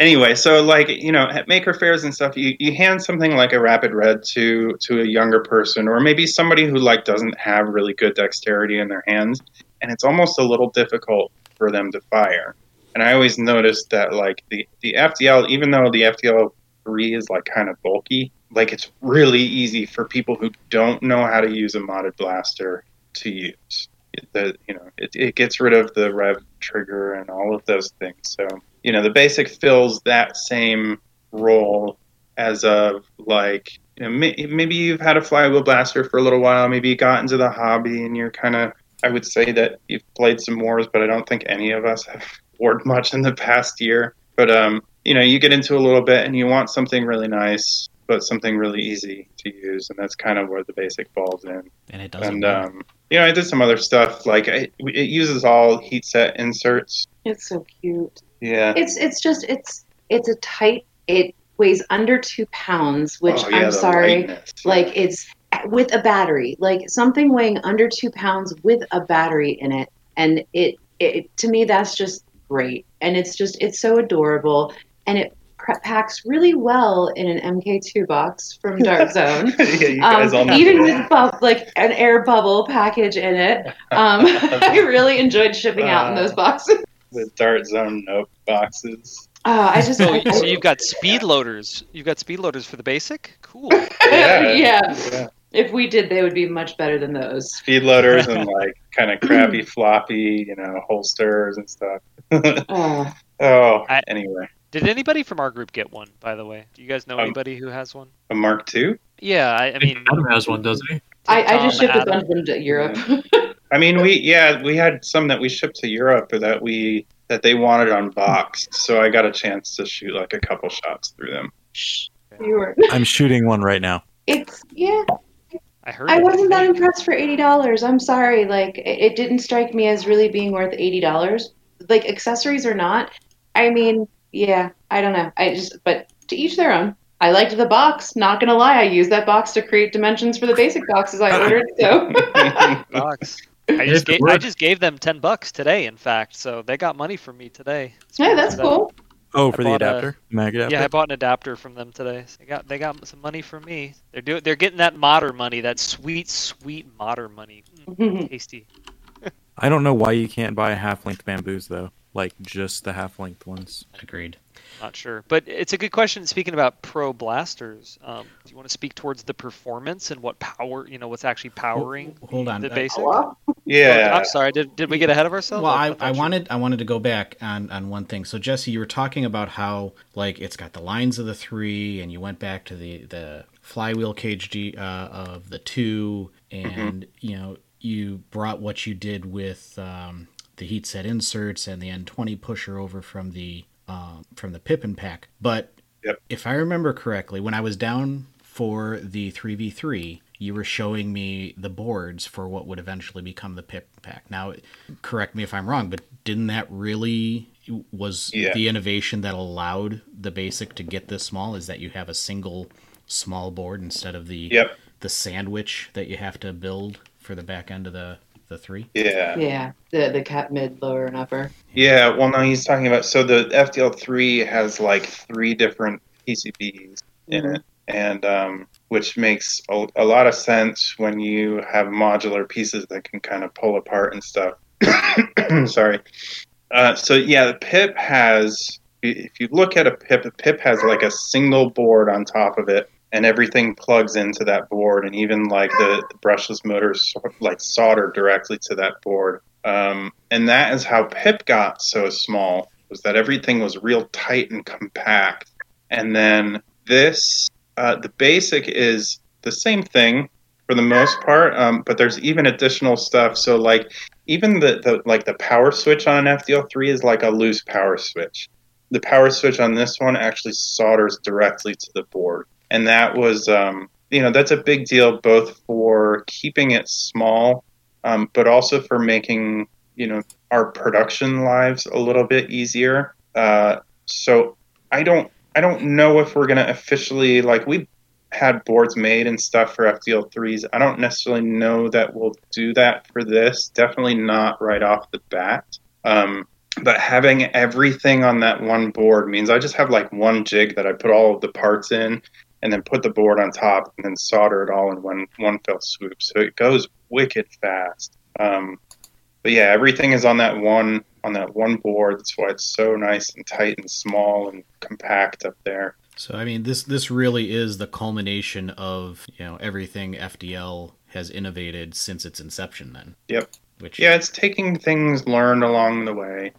anyway, so like you know, at maker fairs and stuff, you, you hand something like a rapid red to to a younger person, or maybe somebody who like doesn't have really good dexterity in their hands, and it's almost a little difficult for them to fire. And I always noticed that like the the FDL, even though the FDL three is like kind of bulky, like it's really easy for people who don't know how to use a modded blaster to use. The, you know, it, it gets rid of the rev trigger and all of those things. So you know, the basic fills that same role as of like you know, may, maybe you've had a flywheel blaster for a little while, maybe you got into the hobby and you're kind of. I would say that you've played some wars, but I don't think any of us have warred much in the past year. But um, you know, you get into a little bit and you want something really nice, but something really easy to use, and that's kind of where the basic falls in. And it doesn't. And um, you know, I did some other stuff like I, it uses all heat set inserts. It's so cute. Yeah. It's it's just it's it's a tight. It weighs under two pounds, which Oh, yeah, I'm sorry. lightness. Like it's with a battery, like something weighing under two pounds with a battery in it, and it, it to me that's just great, and it's just it's so adorable, and it packs really well in an MK2 box from Dart Zone. yeah, you guys all Um, even with bu- like an air bubble package in it, um, I really enjoyed shipping out in those boxes. With Dart Zone note boxes. Oh, I just So, so you've got speed loaders. You've got speed loaders for the basic. Cool. Yeah. yeah. Yeah. If we did, they would be much better than those. Speed loaders and like kind of crappy floppy, you know, holsters and stuff. Oh, oh, I- anyway, Did anybody from our group get one? By the way, do you guys know Um, anybody who has one? a Mark II. Yeah, I, I mean, Adam has one, doesn't he? I, I just Tom shipped a Adam. bunch of them to Europe. I mean, we yeah, we had some that we shipped to Europe that we that they wanted unboxed, so I got a chance to shoot like a couple shots through them. You were. I'm shooting one right now. It's yeah. I heard. I wasn't that impressed for eighty dollars. I'm sorry. Like it, it didn't strike me as really being worth eighty dollars. Like accessories or not. I mean, yeah. I don't know. I just but to each their own. I liked the box. Not gonna lie, I used that box to create dimensions for the basic boxes I ordered. So box. I just gave I just gave them ten bucks today. In fact, so they got money from me today. yeah, that's So- cool. Oh, I for the bought a- adapter, mag adapter. Yeah, I bought an adapter from them today. So they got they got some money from me. They're doing they're getting that modder money, that sweet sweet modder money. Mm, tasty. I don't know why you can't buy a half length bamboos though. like just the half length ones. Agreed. Not sure, but it's a good question. Speaking about pro blasters, um, do you want to speak towards the performance and what power, you know, what's actually powering Hold on. the uh, basic? Hello? Yeah. Oh, I'm sorry. Did, did we get ahead of ourselves? Well, I, I'm I sure. wanted I wanted to go back on on one thing. So Jesse, you were talking about how like it's got the lines of the three, and you went back to the the flywheel cage uh, of the two, and you know you brought what you did with um, the heat set inserts and the N20 pusher over from the um, from the Pippin pack. But Yep. if I remember correctly, when I was down for the 3v3, you were showing me the boards for what would eventually become the Pip pack. Now, correct me if I'm wrong, but didn't that really was Yeah. the innovation that allowed the basic to get this small is that you have a single small board instead of the Yep. the sandwich that you have to build for the back end of the the three. Yeah. Yeah, the the cat mid, lower, and upper. Yeah, well, no, he's talking about so the FDL3 has like three different PCBs in Mhm. it, and um, which makes a, a lot of sense when you have modular pieces that can kind of pull apart and stuff. Sorry. Uh, so yeah, the PIP has. If you look at a PIP, a PIP has like a single board on top of it, and everything plugs into that board, and even like the, the brushless motors sort of like solder directly to that board. Um, and that is how Pip got so small was that everything was real tight and compact. And then this, uh, the basic is the same thing for the most part, um, but there's even additional stuff. So like even the, the like the power switch on an FDL3 is like a loose power switch. The power switch on this one actually solders directly to the board, and that was um, you know that's a big deal both for keeping it small um, but also for making you know our production lives a little bit easier. Uh, so I don't I don't know if we're gonna officially like we had boards made and stuff for FDL3s. I don't necessarily know that we'll do that for this. Definitely not right off the bat. Um, but having everything on that one board means I just have like one jig that I put all of the parts in and then put the board on top and then solder it all in one one fell swoop. So it goes wicked fast. Um, but yeah, everything is on that one on that one board. That's why it's so nice and tight and small and compact up there. So I mean, this this really is the culmination of you know everything FDL has innovated since its inception. Then. Yep. Which Yeah, it's taking things learned along the way.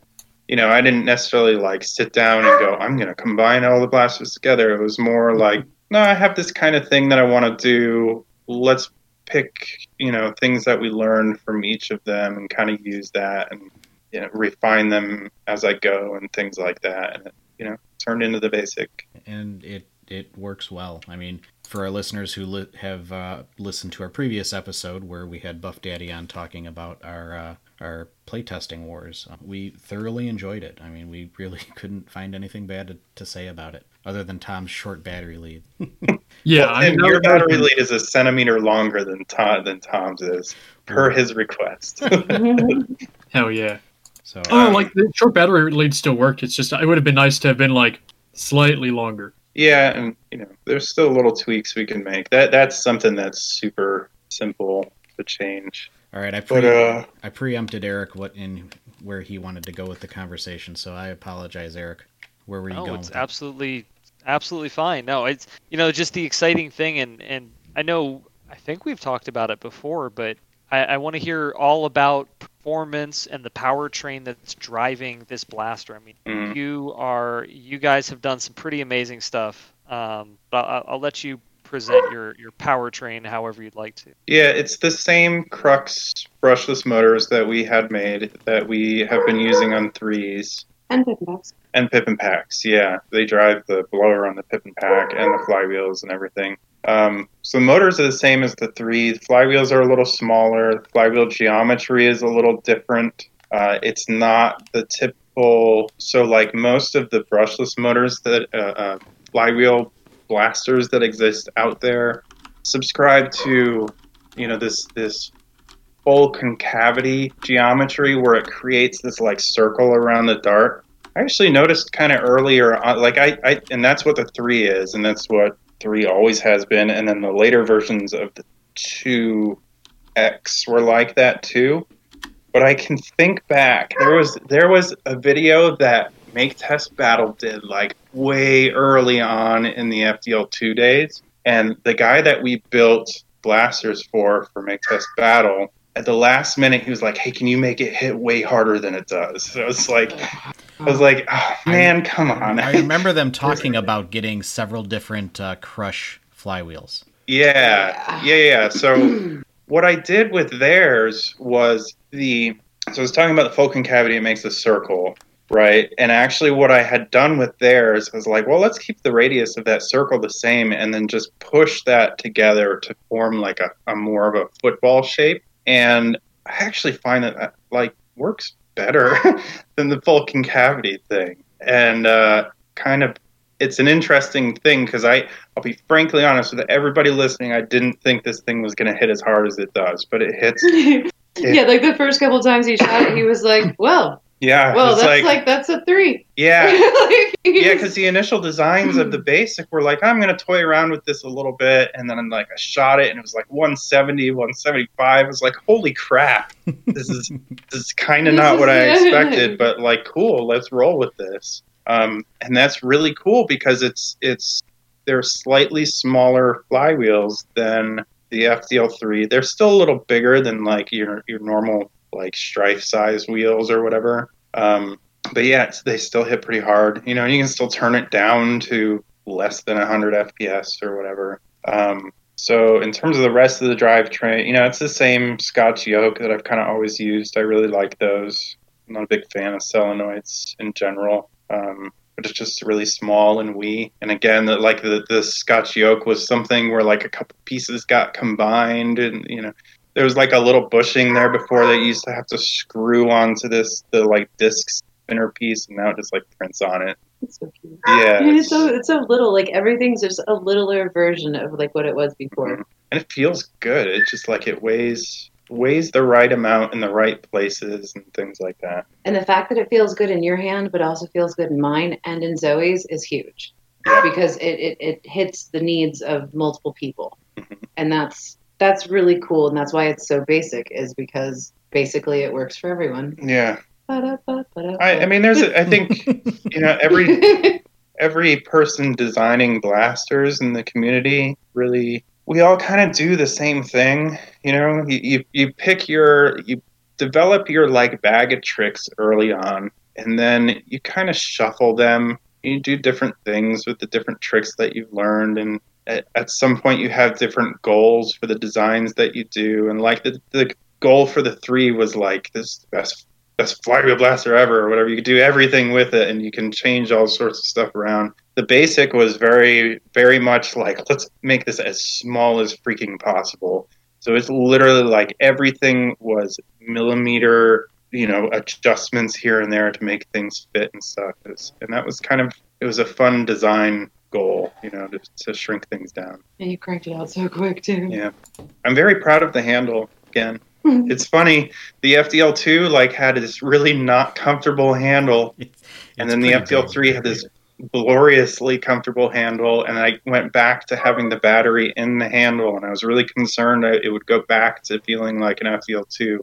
You know, I didn't necessarily like sit down and go, I'm going to combine all the blasters together. It was more like, no, I have this kind of thing that I want to do. Let's pick, you know, things that we learned from each of them and kind of use that and you know, refine them as I go and things like that. And you know, turned into the basic. and it it works well. I mean, for our listeners who li- have uh, listened to our previous episode where we had Buff Daddy on talking about our uh, our playtesting wars, uh, we thoroughly enjoyed it. I mean, we really couldn't find anything bad to, to say about it, other than Tom's short battery lead. Yeah, Well, I mean, and your was- that was- battery lead is a centimeter longer than Tom, than Tom's is, per his request. hell yeah. So Oh, like the short battery lead still worked. It's just it would have been nice to have been like slightly longer. Yeah, and you know, there's still little tweaks we can make. That that's something that's super simple to change. all right, I pre- But uh, I preempted Eric what in where he wanted to go with the conversation, so I apologize, Eric. Where were you No, going? it's absolutely, absolutely fine. No, it's you know just the exciting thing, and and I know I think we've talked about it before, but I, I want to hear all about performance and the powertrain that's driving this blaster. I mean, mm, you are you guys have done some pretty amazing stuff. Um, but I'll, I'll let you present your your powertrain however you'd like to. yeah, it's the same Crux brushless motors that we had made that we have been using on threes and Pippin Packs. and Pippin packs. Yeah, they drive the blower on the Pippin pack and the flywheels and everything. Um, so the motors are the same as the three. Flywheels are a little smaller. Flywheel geometry is a little different. Uh, it's not the typical. So like most of the brushless motors that uh, uh, flywheel blasters that exist out there subscribe to, you know, this this full concavity geometry where it creates this like circle around the dart. I actually noticed kind of earlier, on, like I, I, and that's what the three is, and that's what three always has been. And then the later versions of the two X were like that too. but I can think back. There was there was a video that Make Test Battle did like way early on in the FDL2 days, and the guy that we built blasters for for Make Test Battle at the last minute he was like, "Hey, can you make it hit way harder than it does?" So it's like I was like, oh, "Man, come on!" I remember them talking about getting several different uh, crush flywheels. Yeah, yeah, yeah. So what I did with theirs was the so I was talking about the full concavity. It makes a circle, right? And actually, what I had done with theirs was like, well, let's keep the radius of that circle the same, and then just push that together to form like a, a more of a football shape. And I actually find that that like works better than the full concavity thing, and uh, kind of it's an interesting thing because I I'll be frankly honest with everybody listening. I didn't think this thing was going to hit as hard as it does, but it hits. yeah, like the first couple times he shot it, he was like, "Well, Yeah, well, that's like, like, that's a three. yeah, Like, yeah, because the initial designs of the basic were like, I'm going to toy around with this a little bit, and then I'm like I shot it, and it was like 170, 175. I was like, holy crap, this is this is kind of not what I expected, but like, cool, let's roll with this. Um, and that's really cool because it's it's they're slightly smaller flywheels than the FDL3. They're still a little bigger than like your your normal like Stryfe size wheels or whatever. Um, but yeah, they still hit pretty hard. You know, you can still turn it down to less than 100 FPS or whatever. Um, so in terms of the rest of the drivetrain, you know, it's the same Scotch yoke that I've kind of always used. I really like those. I'm not a big fan of solenoids in general, um, but it's just really small and wee. And again, the, like the the Scotch yoke was something where like a couple pieces got combined, and you know, there was like a little bushing there before that you used to have to screw onto this the like disc spinner piece, and now it just like prints on it. It's so cute. Yeah, And it's so it's so little. Like everything's just a littler version of like what it was before. Mhm. and it feels good. It's just like it weighs weighs the right amount in the right places and things like that. And the fact that it feels good in your hand, but also feels good in mine and in Zoe's, is huge because it, it, it hits the needs of multiple people, Mhm. and that's that's really cool. And that's why it's so basic, is because basically it works for everyone. Yeah, I, I mean, there's a, I think you know every every person designing blasters in the community really we all kind of do the same thing you know you, you you pick your you develop your like bag of tricks early on and then you kind of shuffle them you do different things with the different tricks that you've learned and at, at some point you have different goals for the designs that you do and like the, the goal for the three was like this best best flywheel blaster ever or whatever. You can do everything with it and you can change all sorts of stuff around. The basic was very, very much like, let's make this as small as freaking possible. So it's literally like everything was millimeter, you know, adjustments here and there to make things fit and stuff. It's, and that was kind of, it was a fun design goal, you know, to, to shrink things down. and you cranked it out so quick too. Yeah. I'm very proud of the handle again. It's funny. The FDL2 like had this really not comfortable handle, and It's then the FDL3 big. had this gloriously comfortable handle. And I went back to having the battery in the handle, and I was really concerned that it would go back to feeling like an FDL2.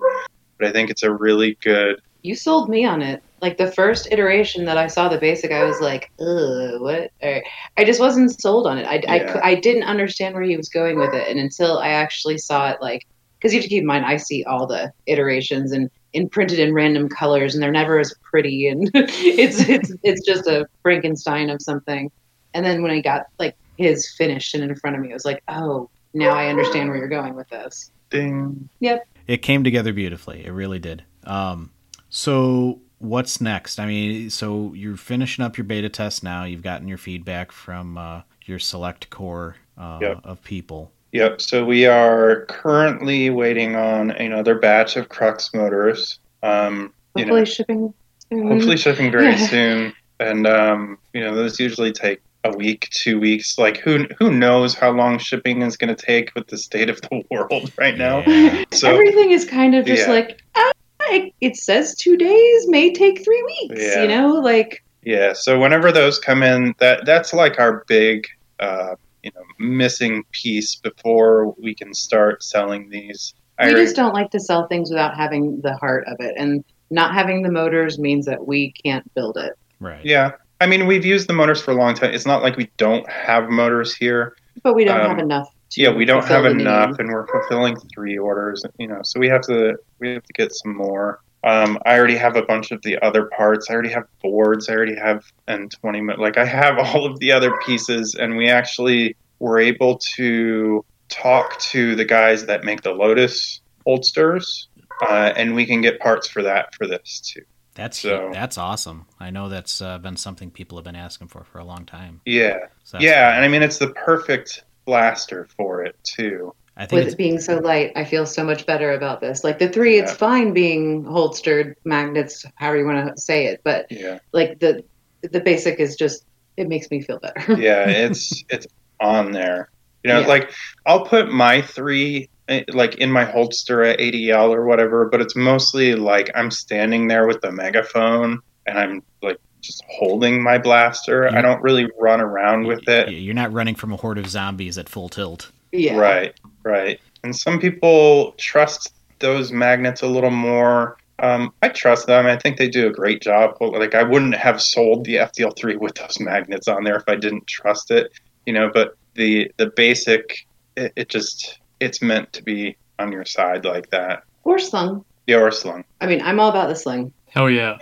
But I think it's a really good. You sold me on it. Like the first iteration that I saw the basic, I was like, "Ugh, what?" Or, I just wasn't sold on it. I, I Yeah. cou- I didn't understand where he was going with it, and until I actually saw it, like, because you have to keep in mind, I see all the iterations and imprinted in random colors, and they're never as pretty, and it's it's it's just a Frankenstein of something. And then when I got like his finished and in front of me, I was like, "Oh, now I understand where you're going with this." Ding. Yep. It came together beautifully. It really did. Um, so what's next? I mean, so you're finishing up your beta test now. You've gotten your feedback from uh, your select core uh, Yep. of people. Yep. So we are currently waiting on another batch of Crux motors. Um, you know, Hopefully, shipping. soon. hopefully shipping very Yeah. soon and um, you know those usually take a week two weeks like who who knows how long shipping is going to take with the state of the world right now Yeah. so everything is kind of just Yeah. like ah, it, it says two days may take three weeks Yeah. you know like yeah so whenever those come in that that's like our big uh, you know missing piece before we can start selling these we already- just don't like to sell things without having the heart of it, and not having the motors means that we can't build it. Right. yeah. I mean, we've used the motors for a long time. It's not like we don't have motors here. But we don't Um, have enough. To Yeah, we don't have enough, need. and we're fulfilling three orders. You know, so we have to we have to get some more. Um, I already have a bunch of the other parts. I already have boards. I already have and twenty like I have all of the other pieces, and we actually were able to talk to the guys that make the Lotus holsters, uh, and we can get parts for that for this too. That's So- that's awesome. I know that's uh, been something people have been asking for for a long time. Yeah, So yeah, cool. and I mean it's the perfect blaster for it too. I think With it being so light, I feel so much better about this. Like the three, it's fine being holstered magnets, however you want to say it, but Yeah. like the the basic is just it makes me feel better. yeah, it's it's on there. You know, Yeah. like I'll put my three eh, like in my holster at ADL or whatever, but it's mostly like I'm standing there with the megaphone and I'm like just holding my blaster. You- I don't really run around with it. You're not running from a horde of zombies at full tilt. yeah. Right, right. And some people trust those magnets a little more. Um, I trust them. I think they do a great job. But, Like I wouldn't have sold the FDL3 with those magnets on there if I didn't trust it. You know, but the the basic, it, it just it's meant to be on your side like that. Or slung. The or slung. I mean, I'm all about the sling. Hell yeah.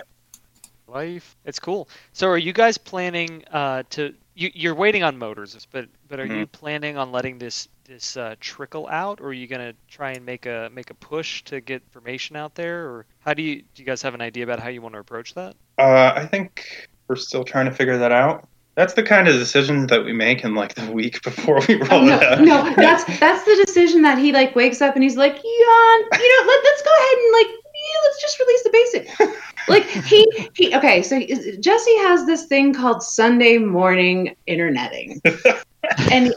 Life. It's cool. So, are you guys planning uh, to? You, you're waiting on motors, but but are you planning on letting this this uh, trickle out, or are you gonna try and make a make a push to get information out there, or how do you do? You guys have an idea about how you want to approach that? Uh, I think we're still trying to figure that out. That's the kind of decision that we make in like the week before we roll Oh, no, it out. no, that's that's the decision that he like wakes up and he's like, yeah, you know, let, let's go ahead and like, yeah, let's just release the basic. Like he he okay, so Jesse has this thing called Sunday morning interneting, and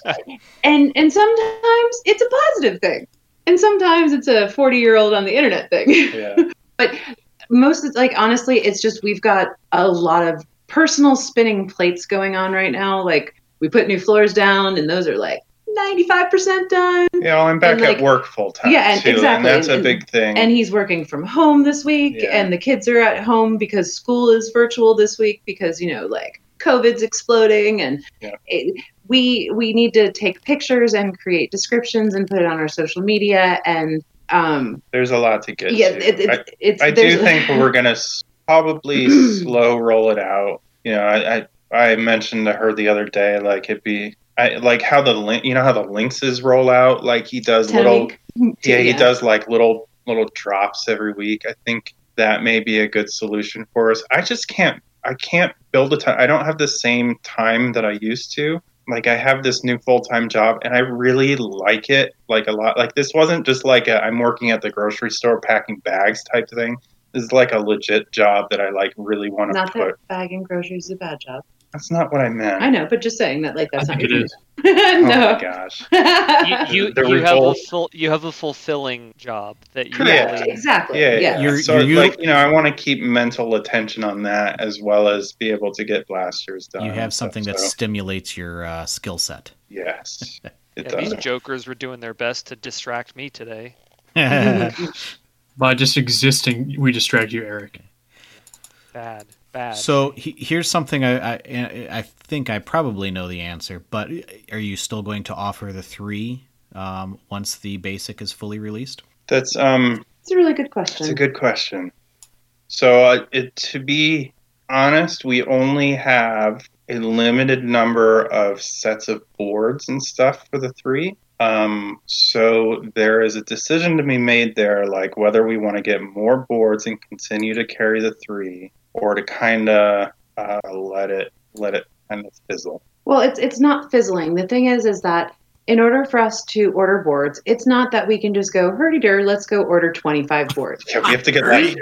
and and sometimes it's a positive thing, and sometimes it's a forty year old on the internet thing. yeah. but most of like honestly it's just we've got a lot of personal spinning plates going on right now like we put new floors down and those are like 95% done Yeah, well, I'm back And, like- at work full time. Yeah, and- too, exactly, And that's a big thing. and he's working from home this week Yeah. and the kids are at home because school is virtual this week because you know like covid's exploding and Yeah. it, we we need to take pictures and create descriptions and put it on our social media and um There's a lot to get yeah to. it, it, it's I, I do think we're gonna probably slow roll it out. You know, I, I I mentioned to her the other day, like it'd be. I, like how the you know how the Lynxes roll out. Like he does 10 little, week- yeah, he does like little little drops every week. I think that may be a good solution for us. I just can't. I can't build a time. I don't have the same time that I used to. Like I have this new full time job, and I really like it like a lot. Like this wasn't just like a, I'm working at the grocery store packing bags type thing. This is like a legit job that I like really want to Not put. that bagging groceries is a bad job. That's not what I meant. I know, but just saying that like that's I not think your it is. thing. Oh my no. gosh. You you, The you have a revolt. full you have a fulfilling job that you Correct. really Exactly. Yeah, Yeah. You're- so you're- like you know, I want to keep mental attention on that as well as be able to get blasters done. You and have stuff, something that so, stimulates your uh, skill set. yes, it Yeah, these jokers were doing their best to distract me today. By just existing, we distract you, Eric. Bad, bad. so he, here's something I, I I think I probably know the answer, but are you still going to offer the three um, once the basic is fully released? That's um, It's a really good question. it's a good question. So uh, it, to be honest, we only have a limited number of sets of boards and stuff for the three. Um, so there is a decision to be made there, like whether we want to get more boards and continue to carry the three, or to kind of uh, let it let it kind of fizzle. Well, it's it's not fizzling. The thing is, is that in order for us to order boards, it's not that we can just go hurdy dur. Let's go order twenty five boards. Yeah, we have to get lucky.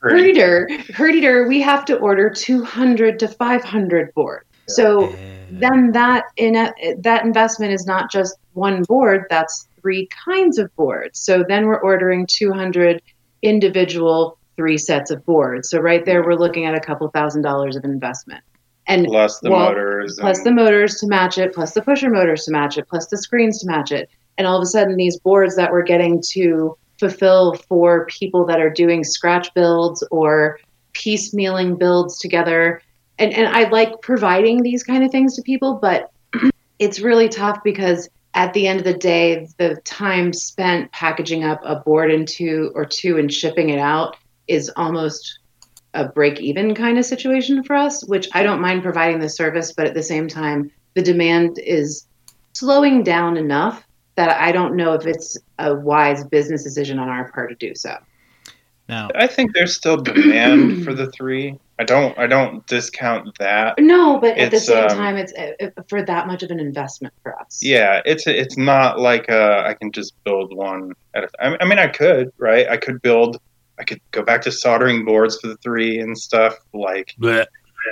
Hurdy dur, hurdy dur. We have to order two hundred to five hundred boards. So then that in a, that investment is not just one board. That's three kinds of boards. So then we're ordering two hundred individual three sets of boards. So right there, we're looking at a couple thousand dollars of investment. And Plus the Well, motors. plus and- the motors to match it, plus the pusher motors to match it, plus the screens to match it. and all of a sudden these boards that we're getting to fulfill for people that are doing scratch builds or piecemealing builds together and and I like providing these kind of things to people but it's really tough because at the end of the day the time spent packaging up a board into or two and shipping it out is almost a break even kind of situation for us which I don't mind providing the service but at the same time the demand is slowing down enough that I don't know if it's a wise business decision on our part to do so. Now, I think there's still demand for the three. I don't I don't discount that. No, but at the same um, time, it's uh, for that much of an investment for us. Yeah, it's it's not like uh, I can just build one at a I mean I could, right? I could build I could go back to soldering boards for the three and stuff like Blech.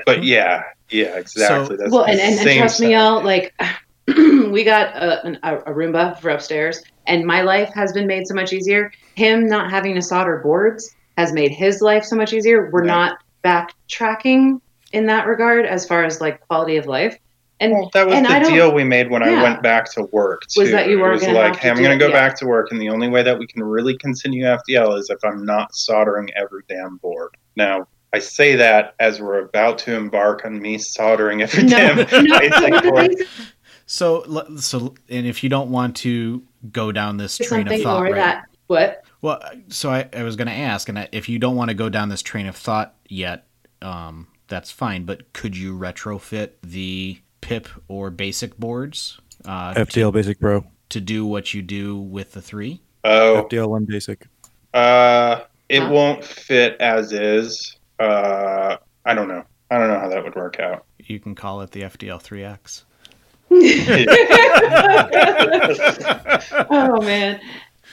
but yeah, yeah, exactly. That's well, and, and, and same trust me, setup. y'all, like we got a, an, a, a Roomba for upstairs, and my life has been made so much easier. Him not having to solder boards has made his life so much easier. We're Yeah. not backtracking in that regard as far as like quality of life. And Well, that was and the don't- deal we made when I went back to work. Too. Was that you It weren't was gonna like, hey, I'm going to go Yeah. back to work, and the only way that we can really continue FDL is if I'm not soldering every damn board. Now, I say that as we're about to embark on me soldering every no, damn no, basic board. so so, and if you don't want to go down this train of thought, more right? that what Well, so I, I was going to ask, and I, if you don't want to go down this train of thought yet, um, that's fine. But could you retrofit the PIP or basic boards uh, to, FDL Basic Pro, to do what you do with the three? Oh, FDL One Basic. uh, it Huh? won't fit as is. Uh, I don't know. I don't know how that would work out. You can call it the FDL 3X. oh man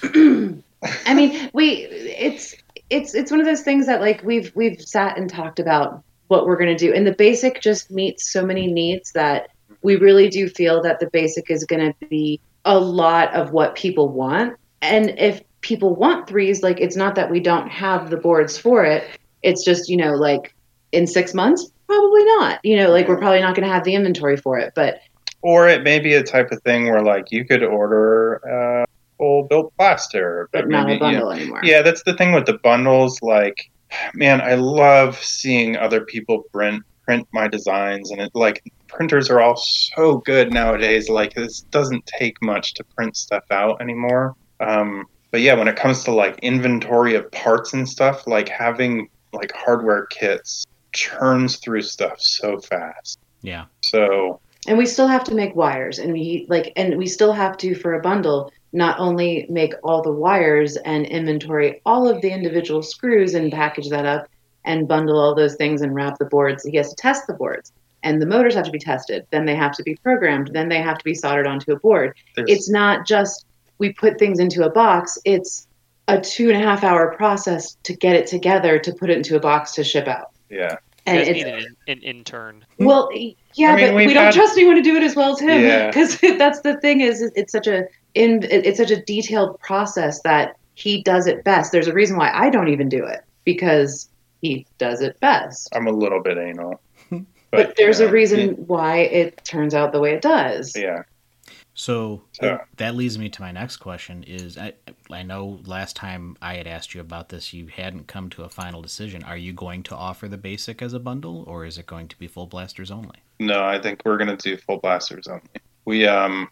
i mean we it's it's it's one of those things that like we've we've sat and talked about what we're going to do. And the basic just meets so many needs that we really do feel that the basic is going to be a lot of what people want. And if people want threes like it's not that we don't have the boards for it. It's just you know like in six months probably not. You know like we're probably not going to have the inventory for it but Or it may be a type of thing where like you could order uh, full built plaster, but not maybe, a you know, bundle anymore. Yeah, that's the thing with the bundles. Like, man, I love seeing other people print print my designs, and it like printers are all so good nowadays. Like, this doesn't take much to print stuff out anymore. Um, but yeah, when it comes to like inventory of parts and stuff, like having like hardware kits churns through stuff so fast. Yeah. So and we still have to make wires and we like and we still have to for a bundle not only make all the wires and inventory all of the individual screws and package that up and bundle all those things and wrap the boards he has to test the boards and the motors have to be tested then they have to be programmed then they have to be soldered onto a board there's it's not just we put things into a box it's a two and a half hour process to get it together to put it into a box to ship out yeah. and you it's need an, an intern. Hmm? well, yeah, I mean, but we've don't had- trust anyone to do it as well as him Yeah. because that's the thing is it's such a in it's such a detailed process that he does it best. There's a reason why I don't even do it because he does it best. I'm a little bit anal. But, there's yeah, a reason why it turns out the way it does. Yeah. So So- that leads me to my next question is I I know last time I had asked you about this you hadn't come to a final decision. Are you going to offer the basic as a bundle or is it going to be full blasters only? No, I think we're gonna do full blasters only. We um,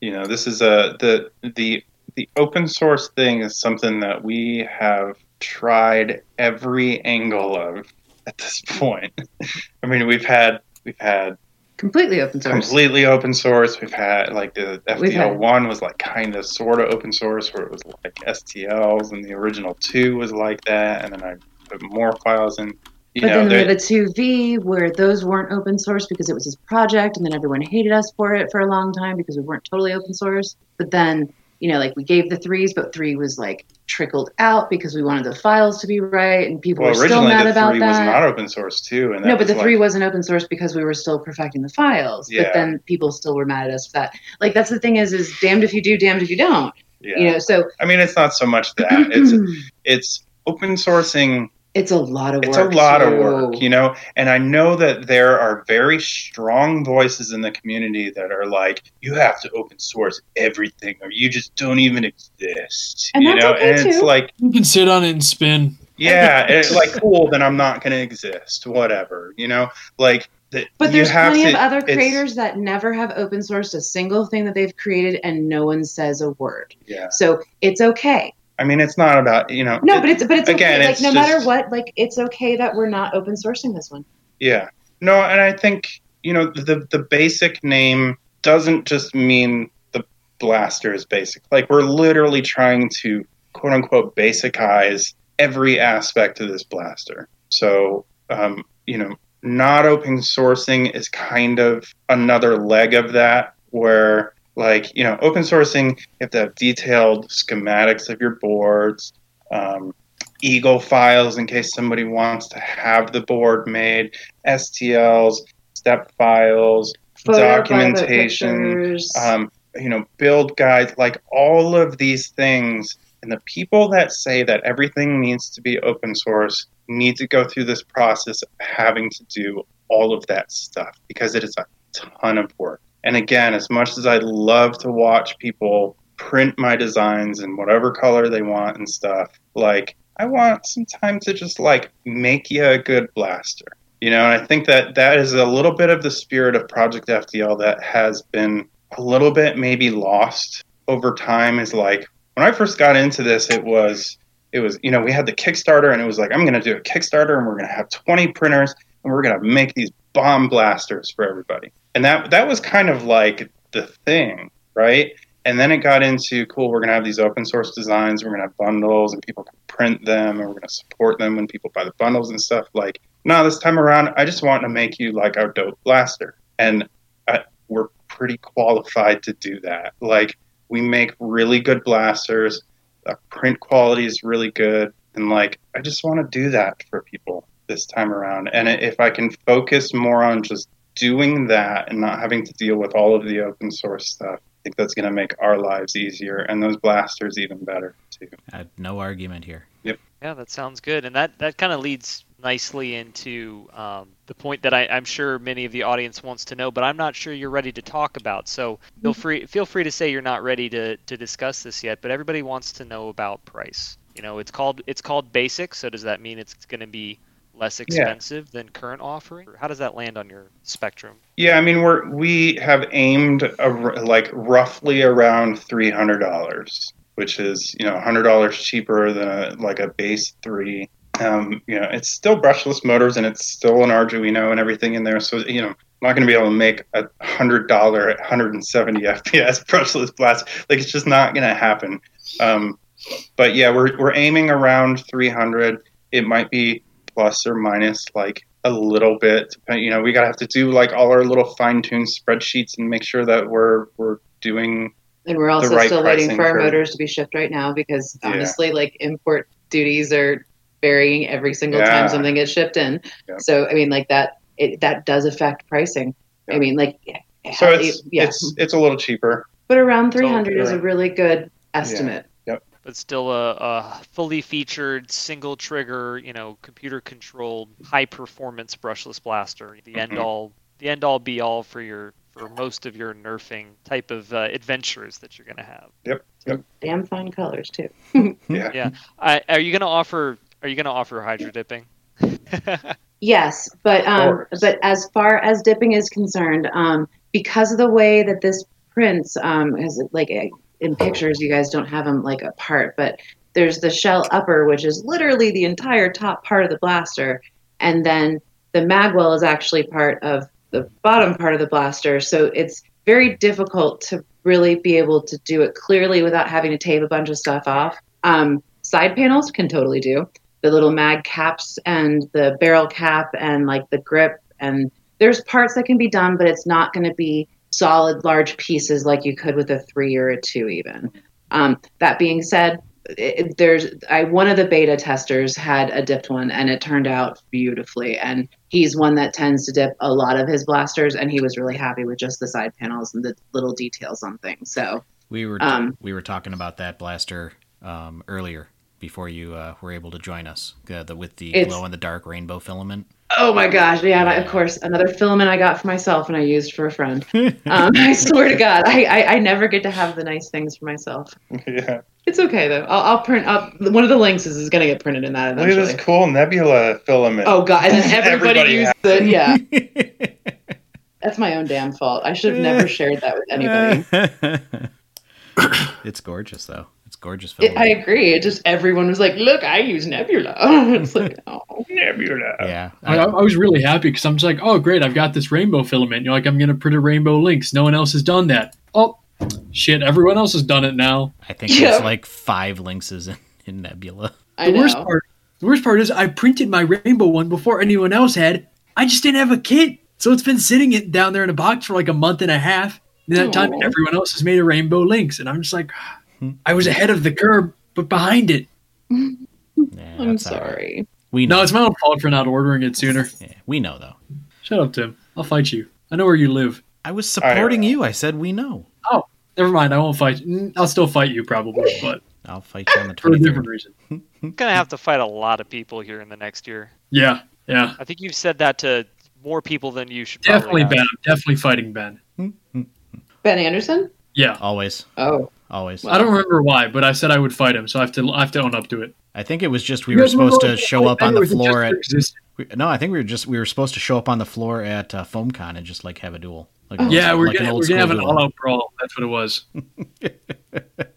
you know, this is a the the the open source thing is something that we have tried every angle of at this point. I mean, we've had we've had Completely open source. completely open source. We've had like the FDL one was like kind of sort of open source, where it was like STLs, and the original two was like that, and then I put more files in. But know, then we there- had a 2V where those weren't open source because it was his project, and then everyone hated us for it for a long time because we weren't totally open source. But then, you know, like we gave the threes, but three was like trickled out because we wanted the files to be right, and people well, were still originally mad the about three was not open source too, and that no, but the like, three wasn't open source because we were still perfecting the files. Yeah. But then people still were mad at us for that. Like that's the thing is, is damned if you do, damned if you don't. Yeah. You know, so I mean, it's not so much that it's it's open sourcing It's a lot of work. it's a lot of work, you know. And I know that there are very strong voices in the community that are like, "You have to open source everything, or you just don't even exist." And you know, okay, and it's like, You can sit on it and spin. yeah, it's like cool. Then I'm not going to exist. Whatever, you know. Like, the, But there's have plenty to- of other creators that never have open sourced a single thing that they've created and no one says a word. Yeah, So it's okay. I mean, it's not about you know. No, it- but it's but it's again, okay. Like it's no matter what, like it's okay that we're not open sourcing this one. Yeah. No, and I think, you know, the the basic name doesn't just mean the blaster is basic. Like we're literally trying to quote unquote basicize every aspect of this blaster. So, um, you know, not open sourcing is kind of another leg of that where like, you know, open sourcing you have to have detailed schematics of your boards, um, Eagle files in case somebody wants to have the board made, STLs, step files, Photo documentation, um, you know, build guides, like all of these things. And the people that say that everything needs to be open source need to go through this process of having to do all of that stuff because it is a ton of work. And again, as much as I love to watch people print my designs in whatever color they want and stuff, like I want some time to just like make you a good blaster. You know, and I think that that is a little bit of the spirit of Project FDL that has been a little bit maybe lost over time is like when I first got into this it was it was you know we had the Kickstarter and it was like I'm going to do a Kickstarter and we're going to have 20 printers and we're going to make these bomb blasters for everybody. And that that was kind of like the thing, right? And then it got into cool, we're going to have these open source designs, we're going to have bundles and people can print them and we're going to support them when people buy the bundles and stuff like no, this time around, I just want to make you like our dope blaster. And I, we're pretty qualified to do that. Like, we make really good blasters, the print quality is really good. And like, I just want to do that for people this time around. And if I can focus more on just doing that and not having to deal with all of the open source stuff, I think that's going to make our lives easier and those blasters even better too. Uh, no argument here. Yep. Yeah, that sounds good, and that that kind of leads nicely into um, the point that I, I'm sure many of the audience wants to know, but I'm not sure you're ready to talk about. So feel free feel free to say you're not ready to, to discuss this yet, but everybody wants to know about price. You know, it's called it's called basic, so does that mean it's going to be less expensive than current offering? How does that land on your spectrum? Yeah, I mean we're we have aimed a, like roughly around three hundred dollars, which is you know hundred dollars cheaper than a, like a base three. Um, you know, it's still brushless motors and it's still an Arduino and everything in there. So you know, I'm not going to be able to make a hundred dollar, at 170 FPS brushless blast. Like it's just not going to happen. Um, but yeah, we're we're aiming around 300. It might be plus or minus like a little bit. You know, we gotta have to do like all our little fine tuned spreadsheets and make sure that we're we're doing. And we're also right still waiting for our for- motors to be shipped right now because Yeah. honestly, like import duties are varying every single Yeah. time something gets shipped in. Yeah. So I mean, like that it that does affect pricing. I mean, like So it's yeah, it's it's a little cheaper. but around 300 is a really good estimate. But still a, a fully featured single trigger, you know, computer controlled high performance brushless blaster. The end Mhm. all the end all be all for your for most of your nerfing type of uh, adventures that you're going to have. Yep. Yep. Damn fine colors too. Yeah. Yeah. I, are you going to offer are you going to offer hydro dipping? Yes, but um, but as far as dipping is concerned, um, because of the way that this prints, um, is like in pictures, you guys don't have them like apart, but there's the shell upper, which is literally the entire top part of the blaster, and then the magwell is actually part of the bottom part of the blaster. So it's very difficult to really be able to do it clearly without having to tape a bunch of stuff off. Um, side panels can totally do the little mag caps and the barrel cap and like the grip and there's parts that can be done but it's not going to be solid large pieces like you could with a three or a two even um, that being said it, there's I one of the beta testers had a dipped one and it turned out beautifully and he's one that tends to dip a lot of his blasters and he was really happy with just the side panels and the little details on things so We were Um, we were talking about that blaster um, earlier. before you uh, were able to join us uh, the, with the glow in the dark rainbow filament. Oh my gosh! Yeah, I- of course, another filament I got for myself and I used for a friend. Um, I swear to God, I, I I never get to have the nice things for myself. yeah. It's okay though. I'll, I'll print up. One of the Lynx is, is going to get printed in that Look at this cool nebula filament. Oh god! And then everybody, Everybody used it. yeah. That's my own damn fault. I should have never shared that with anybody. it's gorgeous though. It's gorgeous It. I agree. It just everyone was like, "Look, I use Nebula." it's like, oh, nebula. yeah. I, I was really happy because I'm just like, oh great, I've got this rainbow filament. You're like, I'm gonna print a rainbow Lynx. No one else has done that. Oh, shit, everyone else has done it now. I think Yeah. there's like five Lynx in, in Nebula. I The know. worst part, the worst part is I printed my rainbow one before anyone else had. I just didn't have a kit, so it's been sitting it down there in a box for like a month and a half. In that time, everyone else has made a rainbow Lynx, and I'm just like, I was ahead of the curb, but behind it. Yeah, I'm that's all right. sorry. We know. No, it's my own fault for not ordering it sooner. Yeah, we know though. Shut up, Tim. I'll fight you. I know where you live. I was supporting right. you. I said we know. Oh, never mind, I won't fight. you. Mm, I'll still fight you probably, but I'll fight you on the 23rd. for a 23rd. different reason. I'm gonna have to fight a lot of people here in the next year. Yeah, yeah. I think you've said that to more people than you should. Definitely have. Ben. I'm definitely fighting Ben. Ben Anderson. Yeah. Always, Oh, always. I don't remember why, but I said I would fight him, so I have to I have to own up to it. I think it was just we were supposed to show up on the floor at. we- No, I think we were just we were supposed to show up on the floor at uh, FoamCon and just like have a duel. Like, Oh. Yeah, we're like an gonna old we're gonna have an all out brawl. That's what it was.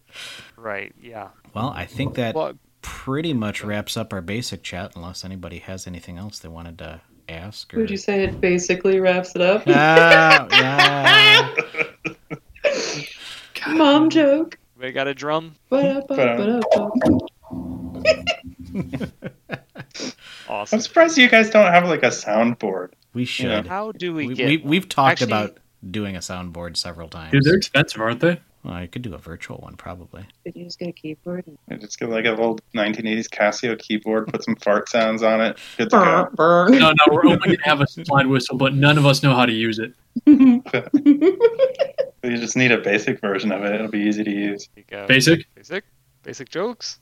Right. Yeah. Well, I think that Well, pretty much wraps up our basic chat. Unless anybody has anything else they wanted to ask. Or... would you say it basically wraps it up? Ah, yeah. Mom joke. we got a drum. Awesome. I'm surprised you guys don't have like a soundboard. We should. How do we, We, get? we, we've talked Actually- about doing a soundboard several times. Dude, they're expensive, aren't they? Well, I could do a virtual one probably. Did you just get a keyboard? You Just get like a old 1980s Casio keyboard, put some fart sounds on it. Good to go. Burn. No, no, we're only gonna have a slide whistle, but none of us know how to use it. You just need a basic version of it. It'll be easy to use. There you go. Basic. Basic. Basic jokes.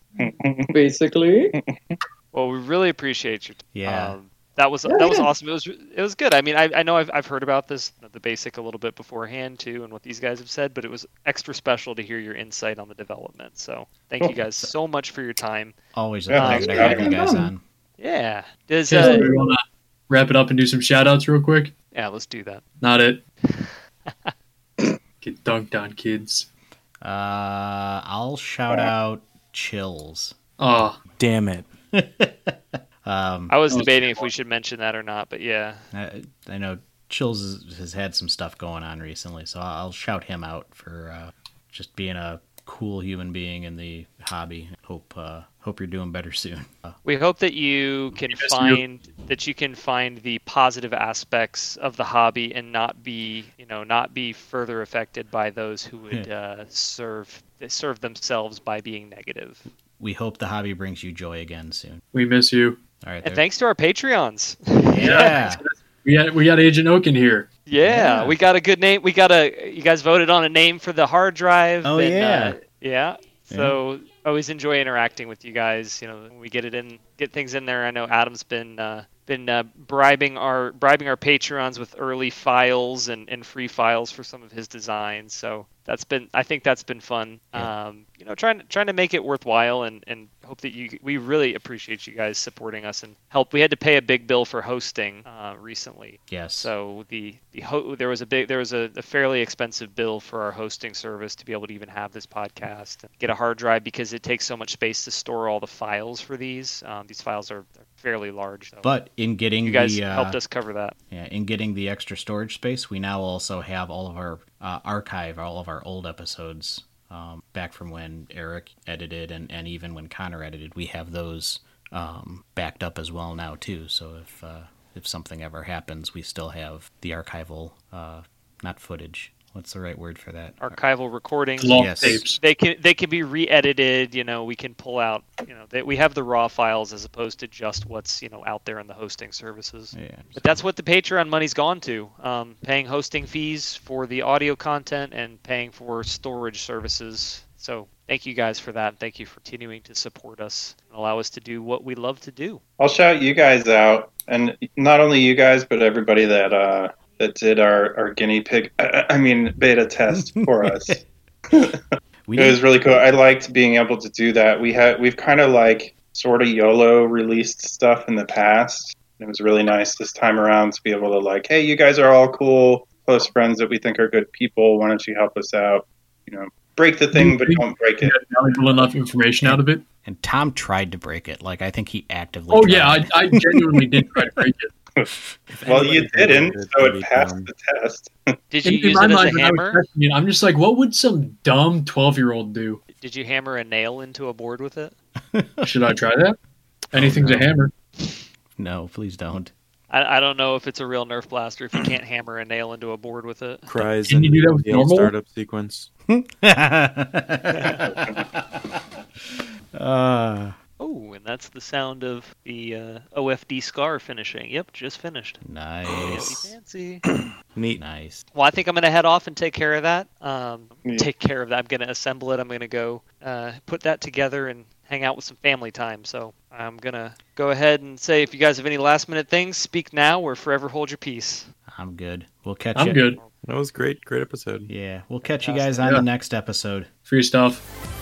Basically. Well, we really appreciate your. Yeah. Um, that was Yeah, that was awesome. It was it was good. I mean, I, I know I've, I've heard about this the basic a little bit beforehand too, and what these guys have said, but it was extra special to hear your insight on the development. So thank you guys so much for your time. Always a Yeah, pleasure to have you guys on. Yeah. Does uh, we wanna wrap it up and do some shout outs real quick? yeah, let's do that. Not it. Get dunked on, kids. Uh, I'll shout out Chills. Oh, Damn it. Um, I was Oh, debating if we should mention that or not, but yeah. I, I know Chills has, has had some stuff going on recently, so I'll shout him out for uh, just being a cool human being in the hobby. Hope uh, hope you're doing better soon. Uh, We hope that you can Yes, you- find that you can find the positive aspects of the hobby and not be, you know, not be further affected by those who would uh, serve serve themselves by being negative. we hope the hobby brings you joy again soon. we miss you. All right, And there. thanks to our Patreons. yeah. We got we got Agent Oaken here. Yeah, Yeah. we got a good name. We got a. You guys voted on a name for the hard drive. Oh, and, yeah. uh, yeah. So always enjoy interacting with you guys. You know, we get it in, get things in there. I know Adam's been uh, been uh, bribing our bribing our patrons with early files and, and free files for some of his designs. So that's been. I think that's been fun. Yeah. Um, you know, trying trying to make it worthwhile and and hope that you. We really appreciate you guys supporting us and help. We had to pay a big bill for hosting uh, recently. Yes. So the the ho- there was a big there was a, a fairly expensive bill for our hosting service to be able to even have this podcast and get a hard drive because it takes so much space to store all the files for these. Um, these files are, are fairly large. So but in getting you guys the uh, helped us cover that. Yeah, in getting the extra storage space, we now also have all of our uh, archive, all of our old episodes um, back from when Eric edited and, and even when Connor edited. We have those um, backed up as well now too. So if uh, if something ever happens, we still have the archival, uh, not footage. What's the right word for that? Archival recordings. Long Yes. tapes. They can they can be re-edited. You know, we can pull out. You know, they, we have the raw files as opposed to just what's you know out there in the hosting services. Yeah. But that's what the Patreon money's gone to. Um, paying hosting fees for the audio content and paying for storage services So thank you guys for that. Thank you for continuing to support us and allow us to do what we love to do. I'll shout you guys out, and not only you guys, but everybody that uh, that did our, our guinea pig, I mean beta test for us. It was really cool. I liked being able to do that. We had we've kind of like sort of YOLO released stuff in the past. It was really nice this time around to be able to like, hey, you guys are all cool, close friends that we think are good people. Why don't you help us out? You know, break the thing, but don't break You it. got valuable enough information out of it. and Tom tried to break it. Like I think he actively. Oh tried. yeah, I, I genuinely did try to break it. Well, you didn't, did, so it'd it be passed dumb. the test. Did you in use my it as mind, a hammer? Testing, I'm just like, what would some dumb 12 year old do? Did you hammer a nail into a board with it? Should I try that? Anything's a no. hammer. No, please don't. I, I don't know if it's a real Nerf blaster if you can't hammer a nail into a board with it. Cries Can you do that with the normal? startup sequence. uh, Oh, and that's the sound of the uh, OFD scar finishing. Yep, just finished. nice, Fancy, fancy. Neat. nice. Well, I think I'm gonna head off and take care of that. Um, Yeah. take care of that. I'm gonna assemble it. I'm gonna go uh, put that together and hang out with some family time. So I'm gonna go ahead and say, if you guys have any last minute things, speak now or forever hold your peace. I'm good. We'll catch I'm you. good. That was great. Great episode. Yeah, we'll catch you guys on Yeah. the next episode. Free stuff.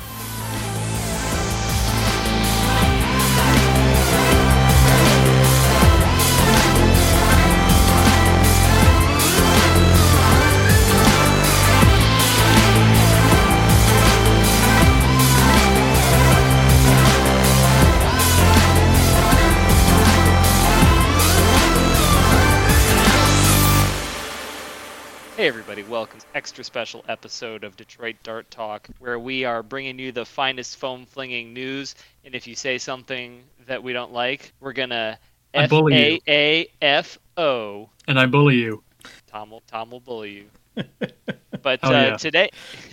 Welcome to extra special episode of Detroit Dart Talk, where we are bringing you the finest foam flinging news. And if you say something that we don't like, we're gonna I F bully you. A F O. And I bully you. Tom will Tom will bully you. But Oh, uh, yeah. today,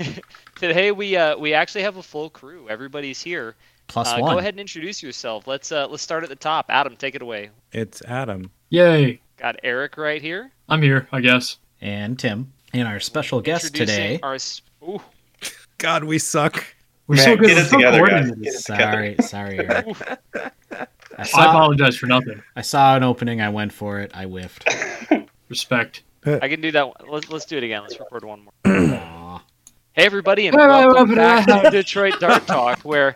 today we uh, we actually have a full crew. Everybody's here. Plus Uh, one. go ahead and introduce yourself. Let's uh, let's start at the top. Adam, take it away. It's Adam. Yay. Got Eric right here. I'm here, I guess. And Tim. And our special guest today. Our s- ooh, God, we suck. We're Man, so good. get We're it together, guys. Get it together. Sorry, sorry, Eric. oof. I I apologize for nothing. I saw an opening. I went for it. I whiffed. Respect. I can do that. one. Let's let's do it again. Let's record one more. Hey everybody, and welcome back hey. to Detroit Dart Talk, where